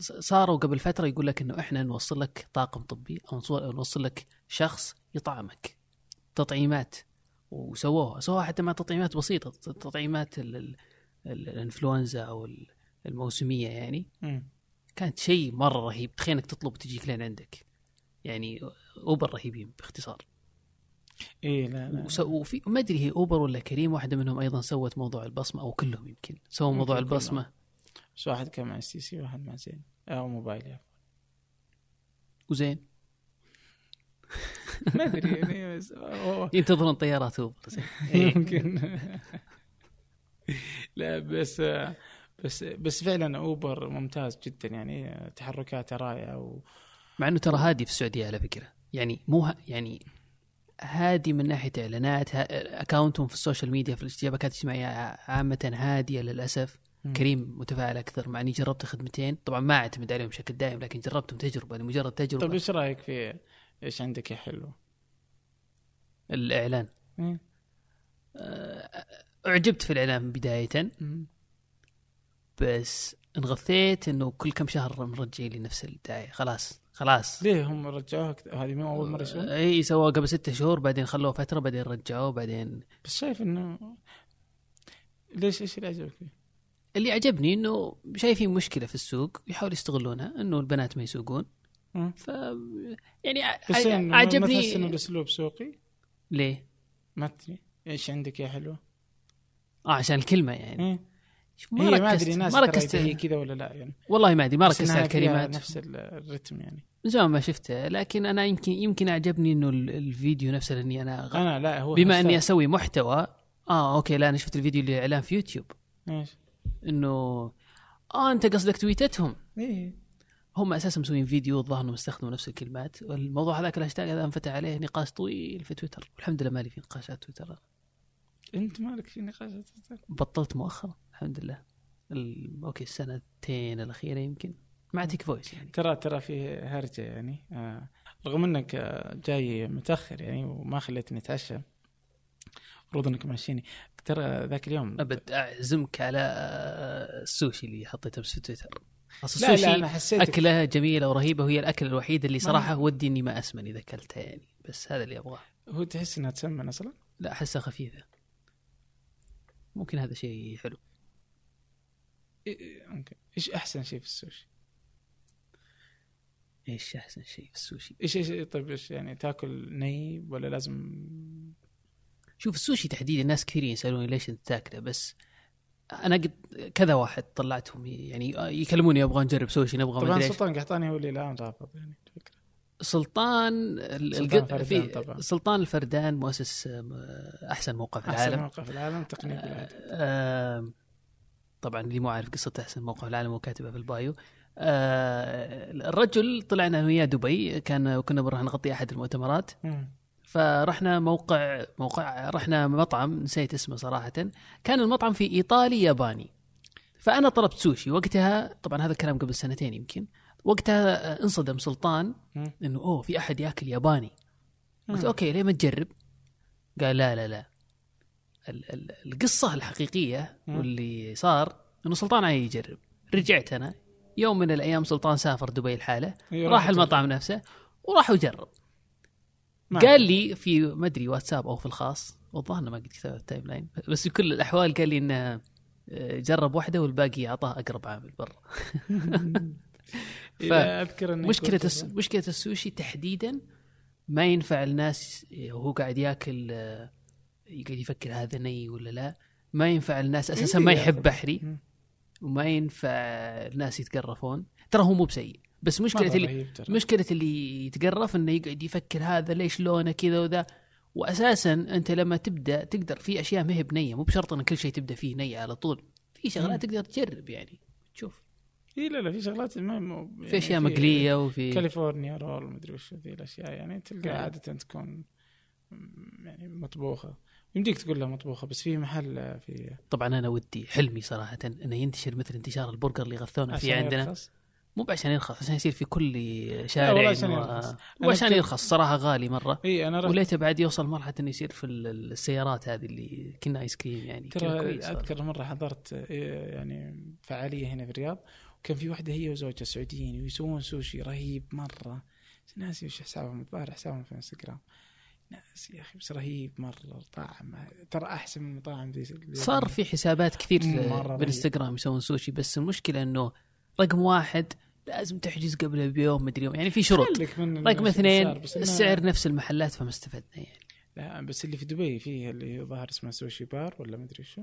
[SPEAKER 1] صاروا قبل فترة يقول لك إنه إحنا نوصل لك طاقم طبي أو نوصل لك شخص يطعمك. تطعيمات. وسووها. سووها حتى مع تطعيمات بسيطة تطعيمات ال- ال- ال- الإنفلونزا أو ال- الموسمية يعني.
[SPEAKER 2] مم.
[SPEAKER 1] كانت شيء مرة رهيب. تخيل إنك تطلب وتجيك لين عندك. يعني أوبر رهيبين باختصار.
[SPEAKER 2] إيه لا لا.
[SPEAKER 1] وس- وفي ما أدري هي أوبر ولا كريم. واحدة منهم أيضا سوت موضوع البصمة أو كلهم يمكن سووا موضوع. البصمة.
[SPEAKER 2] بس واحد كان مع اس تي سي واحد مع زين. أو موبايل يعني.
[SPEAKER 1] وزين؟
[SPEAKER 2] ما أدري يعني بس
[SPEAKER 1] ينتظرون طيارات اوبر إيه.
[SPEAKER 2] يمكن. لا بس بس بس فعلا أوبر ممتاز جدا يعني تحركاته رائعة و...
[SPEAKER 1] مع إنه ترى هادي في السعودية على فكرة. يعني مو ه... يعني هادي من ناحية إعلانات ها- account هم في ال social media في الاشتباكات الاجتماعية عامة هادية للأسف.
[SPEAKER 2] مم.
[SPEAKER 1] كريم متفاعل أكثر مع إني جربت خدمتين. طبعا ما أعتمد عليهم بشكل دائم لكن جربتهم تجربة لمجرد تجربة.
[SPEAKER 2] طيب إيش رأيك في إيش عندك يا حلو؟
[SPEAKER 1] الإعلان
[SPEAKER 2] إيه.
[SPEAKER 1] آه، أعجبت في الإعلان بداية
[SPEAKER 2] مم.
[SPEAKER 1] بس انغثيت إنه كل كم شهر مرجعين لي نفس الدعاية خلاص خلاص
[SPEAKER 2] ليه هم رجعوها هذه مو أول مرة يسوون
[SPEAKER 1] إي سووها قبل ستة شهور بعدين خلوه فترة بعدين رجعوه بعدين
[SPEAKER 2] بس شايف إنه ليش إيش اللي عجبك فيه؟
[SPEAKER 1] اللي عجبني إنه شايفين مشكلة في السوق يحاولوا يستغلونها إنه البنات ما يسوقون
[SPEAKER 2] مم.
[SPEAKER 1] ف يعني ع-
[SPEAKER 2] بس إنه ما تحس إنه
[SPEAKER 1] عجبني
[SPEAKER 2] الاسلوب سوقي؟
[SPEAKER 1] ليه؟
[SPEAKER 2] ما تدري إيش عندك يا حلو؟
[SPEAKER 1] آه عشان الكلمة يعني
[SPEAKER 2] إيه.
[SPEAKER 1] ما
[SPEAKER 2] هي ما
[SPEAKER 1] ركزت
[SPEAKER 2] أدري ناس
[SPEAKER 1] ما ركزت
[SPEAKER 2] هي كذا ولا لا يعني
[SPEAKER 1] والله ما أدري ما ركزت على الكلمات
[SPEAKER 2] نفس ال- الرتم يعني
[SPEAKER 1] من زمان ما شفته لكن أنا يمكن يمكن اعجبني إنه ال- الفيديو نفسه لأني أنا غ...
[SPEAKER 2] أنا لا هو
[SPEAKER 1] بما. إني أسوي محتوى آه okay لا أنا شفت الفيديو اللي إعلان في يوتيوب
[SPEAKER 2] إيش؟
[SPEAKER 1] انه آه أنت قصدك tweet
[SPEAKER 2] تهم إيه
[SPEAKER 1] هم أساسا مسوين فيديو الظاهر انهم استخدموا نفس الكلمات. والموضوع هذاك الهاشتاج هذا أنفتح عليه نقاش طويل في تويتر. والحمد لله مالي في نقاشات تويتر.
[SPEAKER 2] أنت مالك في نقاشات تويتر؟
[SPEAKER 1] بطلت مؤخرا الحمد لله. ال... أوكي السنتين الأخيرة يمكن. مع تيك فويس يعني.
[SPEAKER 2] ترى ترى في هرجة يعني. آه رغم إنك آه جاي متأخر يعني وما خليتني أتعشى. المفروض إنك ماشيني. ترى ذاك اليوم
[SPEAKER 1] أبد أعزمك على آه، السوشي اللي حطيته بس في تويتر. أصل
[SPEAKER 2] لا لا
[SPEAKER 1] السوشي
[SPEAKER 2] أنا حسيتك.
[SPEAKER 1] أكلة جميلة ورهيبة وهي الاكله الوحيده اللي صراحة ودي إني ما أسمن إذا اكلتها يعني بس هذا اللي أبغاه.
[SPEAKER 2] هو تحس إنها تسمن أصلا؟
[SPEAKER 1] لا أحسها خفيفة. ممكن هذا شيء حلو.
[SPEAKER 2] إيه- إيه، أوكي. إيش أحسن شيء في السوشي؟
[SPEAKER 1] إيش أحسن شيء في السوشي؟
[SPEAKER 2] إيش إيش طيب إيش يعني تاكل ني ولا لازم؟
[SPEAKER 1] شوف السوشي تحديدا ناس كثير يسألوني ليش أنت تاكله بس أنا قد كذا واحد طلعتهم يعني يكلموني أبغى نجرب سوشي نبغى
[SPEAKER 2] طبعا. سلطان قحطاني هو اللي الان رافض يعني الفكرة
[SPEAKER 1] سلطان
[SPEAKER 2] سلطان
[SPEAKER 1] في
[SPEAKER 2] طبعاً.
[SPEAKER 1] سلطان الفردان مؤسس أحسن موقع في
[SPEAKER 2] أحسن
[SPEAKER 1] العالم
[SPEAKER 2] موقع في العالم تقنية
[SPEAKER 1] آم، طبعا اللي مو عارف قصة أحسن موقع في العالم وكاتبها في البايو آه، الرجل طلعنا أنا وياه دبي كان كنا بنروح نغطي أحد المؤتمرات. فرحنا موقع موقع رحنا مطعم نسيت اسمه صراحة. كان المطعم في إيطالي ياباني. فأنا طلبت سوشي. وقتها طبعا هذا الكلام قبل سنتين يمكن. وقتها انصدم سلطان. إنه أوه في أحد ياكل ياباني. قلت. أوكي ليه ما تجرب؟ قال لا لا لا. ال- ال- القصة
[SPEAKER 2] الحقيقية.
[SPEAKER 1] واللي صار إنه سلطان عايز يجرب. رجعت أنا. يوم من الأيام سلطان سافر دبي لحاله.
[SPEAKER 2] أيوة،
[SPEAKER 1] راح المطعم نفسه وراح وجرب. قال لي في ما أدري واتساب أو في الخاص والظاهر ما قد كتبت ال timeline بس في كل الأحوال قال لي إنه آه، جرب واحدة والباقي أعطاه أقرب عامل برا. أذكر
[SPEAKER 2] مشكلة
[SPEAKER 1] الس... مشكلة السوشي تحديدا ما ينفع الناس وهو قاعد ياكل آه، يقعد يفكر هذا ني ولا لا. ما ينفع الناس أساسا
[SPEAKER 2] إيه
[SPEAKER 1] ما يحب. بحري. وما ينفع الناس يتقرفون. ترى هو مو بسيء. بس مشكله اللي. مشكله اللي يتقرف إنه يقعد يفكر هذا ليش لونه كذا وذا واساسا أنت لما تبدأ تقدر في أشياء ما هي بنية مو بشرط إن كل شيء تبدأ فيه ني على طول في شغلات تقدر تجرب يعني تشوف
[SPEAKER 2] إي لا لا في شغلات ما مو يعني
[SPEAKER 1] في اشياء مقلية وفي
[SPEAKER 2] كاليفورنيا رول مدري وش ذي الأشياء يعني تلقى
[SPEAKER 1] نعم.
[SPEAKER 2] عادة تكون يعني مطبوخة يمديك تقول لها مطبوخة بس في محل في
[SPEAKER 1] طبعا أنا ودي حلمي صراحة إنه ينتشر مثل انتشار البرجر اللي غثونا فيه عندنا
[SPEAKER 2] يرخص.
[SPEAKER 1] مو عشان يرخص عشان يصير في كل شارع
[SPEAKER 2] عشان. يرخص.
[SPEAKER 1] وعشان يرخص صراحة غالي
[SPEAKER 2] مرة. إي أنا
[SPEAKER 1] وليته بعد يوصل مرحلة إنه يصير في ال- السيارات هذه اللي كنا ice cream يعني
[SPEAKER 2] ترى أذكر مرة حضرت يعني فعالية هنا في الرياض وكان في واحدة هي وزوجها سعوديين ويسوون سوشي رهيب مرة. ناسي وش حسابهم الظاهر حسابهم في إنستغرام. ناس يا أخي بس رهيب مرة طعم ترى أحسن من المطاعم ذي-
[SPEAKER 1] صار في حسابات كثير. بالإنستغرام يسوون سوشي بس المشكلة إنه رقم واحد لازم تحجز قبله بيوم مدري يوم. يعني في شروط. رقم اثنين السعر نفس المحلات فما استفدنا يعني.
[SPEAKER 2] لا بس اللي في دبي فيه اللي ظهر اسمه سوشي بار ولا مدري شو.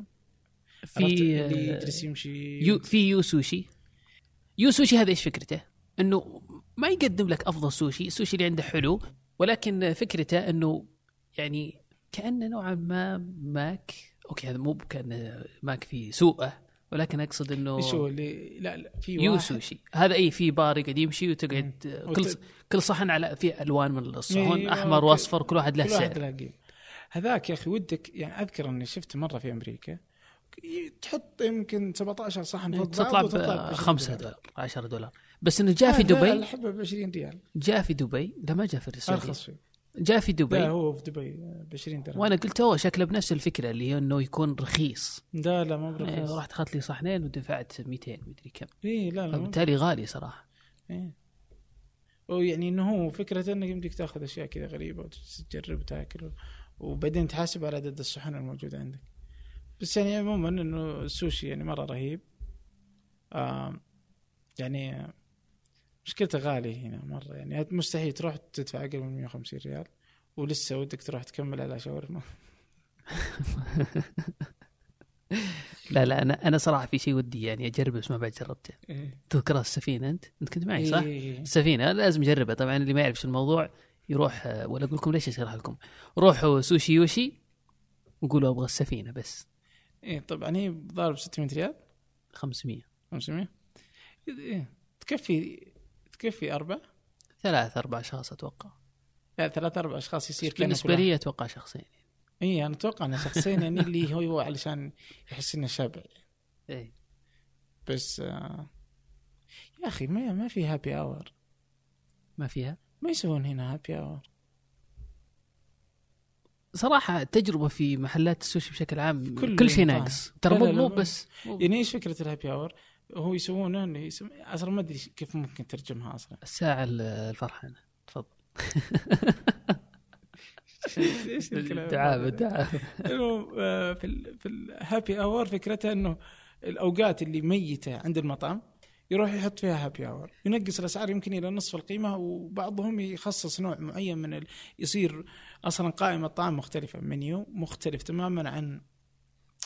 [SPEAKER 1] في
[SPEAKER 2] اللي يجلس يمشي
[SPEAKER 1] يو في يو سوشي. Yo Sushi هذا إيش فكرته؟ إنه ما يقدم لك أفضل سوشي، السوشي اللي عنده حلو ولكن فكرته إنه يعني كأنه نوعا ما Mac. أوكي هذا مو كان Mac في سوقه. ولكن أقصد إنه
[SPEAKER 2] إيش هو اللي لا لا في Yo
[SPEAKER 1] Sushi هذا اي في بار يقعد يمشي وتقعد. كل
[SPEAKER 2] وت-
[SPEAKER 1] كل صحن على في ألوان من الصحون
[SPEAKER 2] إيه، أحمر.
[SPEAKER 1] واصفر كل واحد له سعر.
[SPEAKER 2] هذاك يا أخي ودك يعني أذكر إني شفت مرة في أمريكا تحط يمكن 17 صحن فوق
[SPEAKER 1] تطلع ب
[SPEAKER 2] وتطلع ب 20
[SPEAKER 1] 5
[SPEAKER 2] ريال.
[SPEAKER 1] دولار 10 دولار بس إنه جاء في دبي
[SPEAKER 2] الحبة ب 20 ريال
[SPEAKER 1] جاء في دبي لا ما جاء في السعوديه
[SPEAKER 2] أرخص شيء
[SPEAKER 1] جاء في
[SPEAKER 2] لا
[SPEAKER 1] دبي
[SPEAKER 2] هو في دبي ب 20 درهم.
[SPEAKER 1] وأنا قلت أوه شكله بنفس الفكرة اللي هي إنه يكون رخيص.
[SPEAKER 2] لا لا مو
[SPEAKER 1] إيه،
[SPEAKER 2] برخيص.
[SPEAKER 1] رحت اخذت لي صحنين ودفعت 200 مدري كم.
[SPEAKER 2] اي لا لا
[SPEAKER 1] فبالتالي غالي صراحة.
[SPEAKER 2] إيه. ويعني إنه هو فكرة إنك يمديك تأخذ أشياء كذا غريبة وتجرب وتأكل وبعدين تحاسب على عدد الصحن الموجوده عندك. بس يعني عموما إنه السوشي يعني مرة رهيب. آم يعني آه، مشكلته غالي هنا مرة يعني مستحيل تروح تدفع أقل من 150 ريال ولسه ودك تروح تكمل على شاورما
[SPEAKER 1] لا لا أنا أنا صراحة في شيء ودي يعني اجرب بس ما بعد جربته
[SPEAKER 2] إيه.
[SPEAKER 1] تذكر السفينة أنت؟ أنت كنت معي صح؟
[SPEAKER 2] إيه.
[SPEAKER 1] السفينة لازم أجربها طبعا اللي ما يعرف شو الموضوع يروح آه، ولا أقول لكم ليش أشرح لكم روحوا سوشي يوشي وقولوا أبغى السفينة بس
[SPEAKER 2] إيه طبعا هي ضارب 600 ريال
[SPEAKER 1] 500
[SPEAKER 2] 500 إيه. تكفي تكفي أربع
[SPEAKER 1] ثلاث أربع أشخاص أتوقع.
[SPEAKER 2] لا ثلاث أربع أشخاص يصير واحد-
[SPEAKER 1] لي أتوقع شخصين.
[SPEAKER 2] إي أنا أتوقع انه شخصين يعني اللي هو علشان يحس إنه شبع.
[SPEAKER 1] إيه
[SPEAKER 2] بس آه يا أخي ما ما في happy hour
[SPEAKER 1] ما فيها؟
[SPEAKER 2] ما يسوون هنا happy hour
[SPEAKER 1] صراحة التجربه في محلات السوشي بشكل عام
[SPEAKER 2] كل
[SPEAKER 1] كل, شيء. ناقص. ترى مو. بس مو
[SPEAKER 2] يعني إيش فكرة ال happy hour؟ هو يسوونه إنه يسم... أصلا ما أدري كيف ممكن ترجمها أصلا.
[SPEAKER 1] الساعة ال- الفرحانة. تفضل.
[SPEAKER 2] إيش الكلام الدعابة؟
[SPEAKER 1] الدعابة.
[SPEAKER 2] المهم آه، في ال في ال happy hour فكرتها إنه الأوقات اللي ميتة عند المطعم يروح يحط فيها happy hour ينقص الأسعار يمكن إلى نصف القيمة وبعضهم يخصص نوع معين من ال... يصير أصلا قائمة طعام مختلفة منيو مختلف تماما عن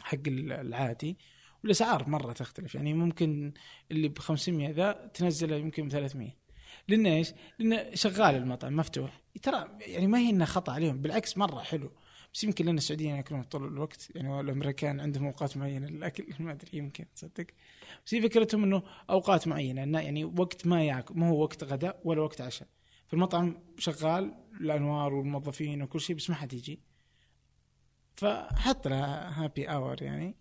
[SPEAKER 2] حق ال- العادي. والاسعار مرة تختلف. يعني ممكن اللي ب 500 ذا تنزله يمكن ب 300 لأن إيش؟ لأن شغال المطعم مفتوح. ترى يعني ما هي انها خطأ عليهم. بالعكس مرة حلو. بس يمكن لأن السعوديين يأكلون طول الوقت. يعني الامريكان عندهم أوقات معينة للأكل. ما أدري يمكن تصدق. بس هي فكرتهم إنه أوقات معينة. إنه يعني وقت ما ياكل ما هو وقت غداء ولا وقت عشاء. فالمطعم شغال الأنوار والموظفين وكل شيء بس ما حد يجي. فحط لها happy hour يعني.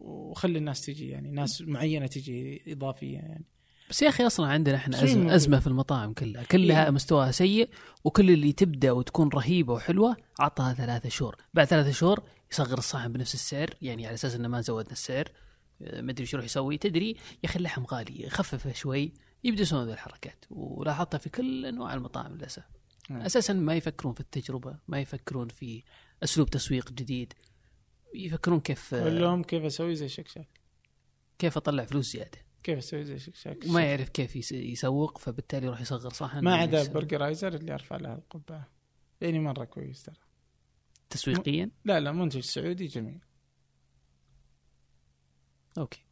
[SPEAKER 2] وخلي الناس تجي يعني ناس معينة تجي إضافية يعني.
[SPEAKER 1] بس يا أخي أصلا عندنا
[SPEAKER 2] إحنا
[SPEAKER 1] ازمه. أزمة في المطاعم كلها. كلها
[SPEAKER 2] إيه.
[SPEAKER 1] مستواها سيء وكل اللي تبدأ وتكون رهيبة وحلوة عطها ثلاثة شهور. بعد ثلاثة شهور يصغر الصحن بنفس السعر يعني على أساس إنه ما زودنا السعر. آه، ما أدري إيش يروح يسوي. تدري يا أخي اللحم غالي خففه شوي يبدأ يسوون ذي الحركات. ولاحظتها في كل أنواع المطاعم للأسف.
[SPEAKER 2] نعم.
[SPEAKER 1] أساسا ما يفكرون في التجربة ما يفكرون في أسلوب تسويق جديد. يفكرون كيف آه،
[SPEAKER 2] كلهم كيف أسوي زي شكشاك.
[SPEAKER 1] كيف أطلع فلوس زيادة.
[SPEAKER 2] كيف أسوي زي شكشاك؟
[SPEAKER 1] وما يعرف كيف يس- يسوق فبالتالي يروح يصغر صحن
[SPEAKER 2] ما عدا. Burgerizzr اللي ارفع لها القبعه يعني مرة كويس ترى.
[SPEAKER 1] تسويقيا؟
[SPEAKER 2] لا لا منتج سعودي جميل.
[SPEAKER 1] أوكي.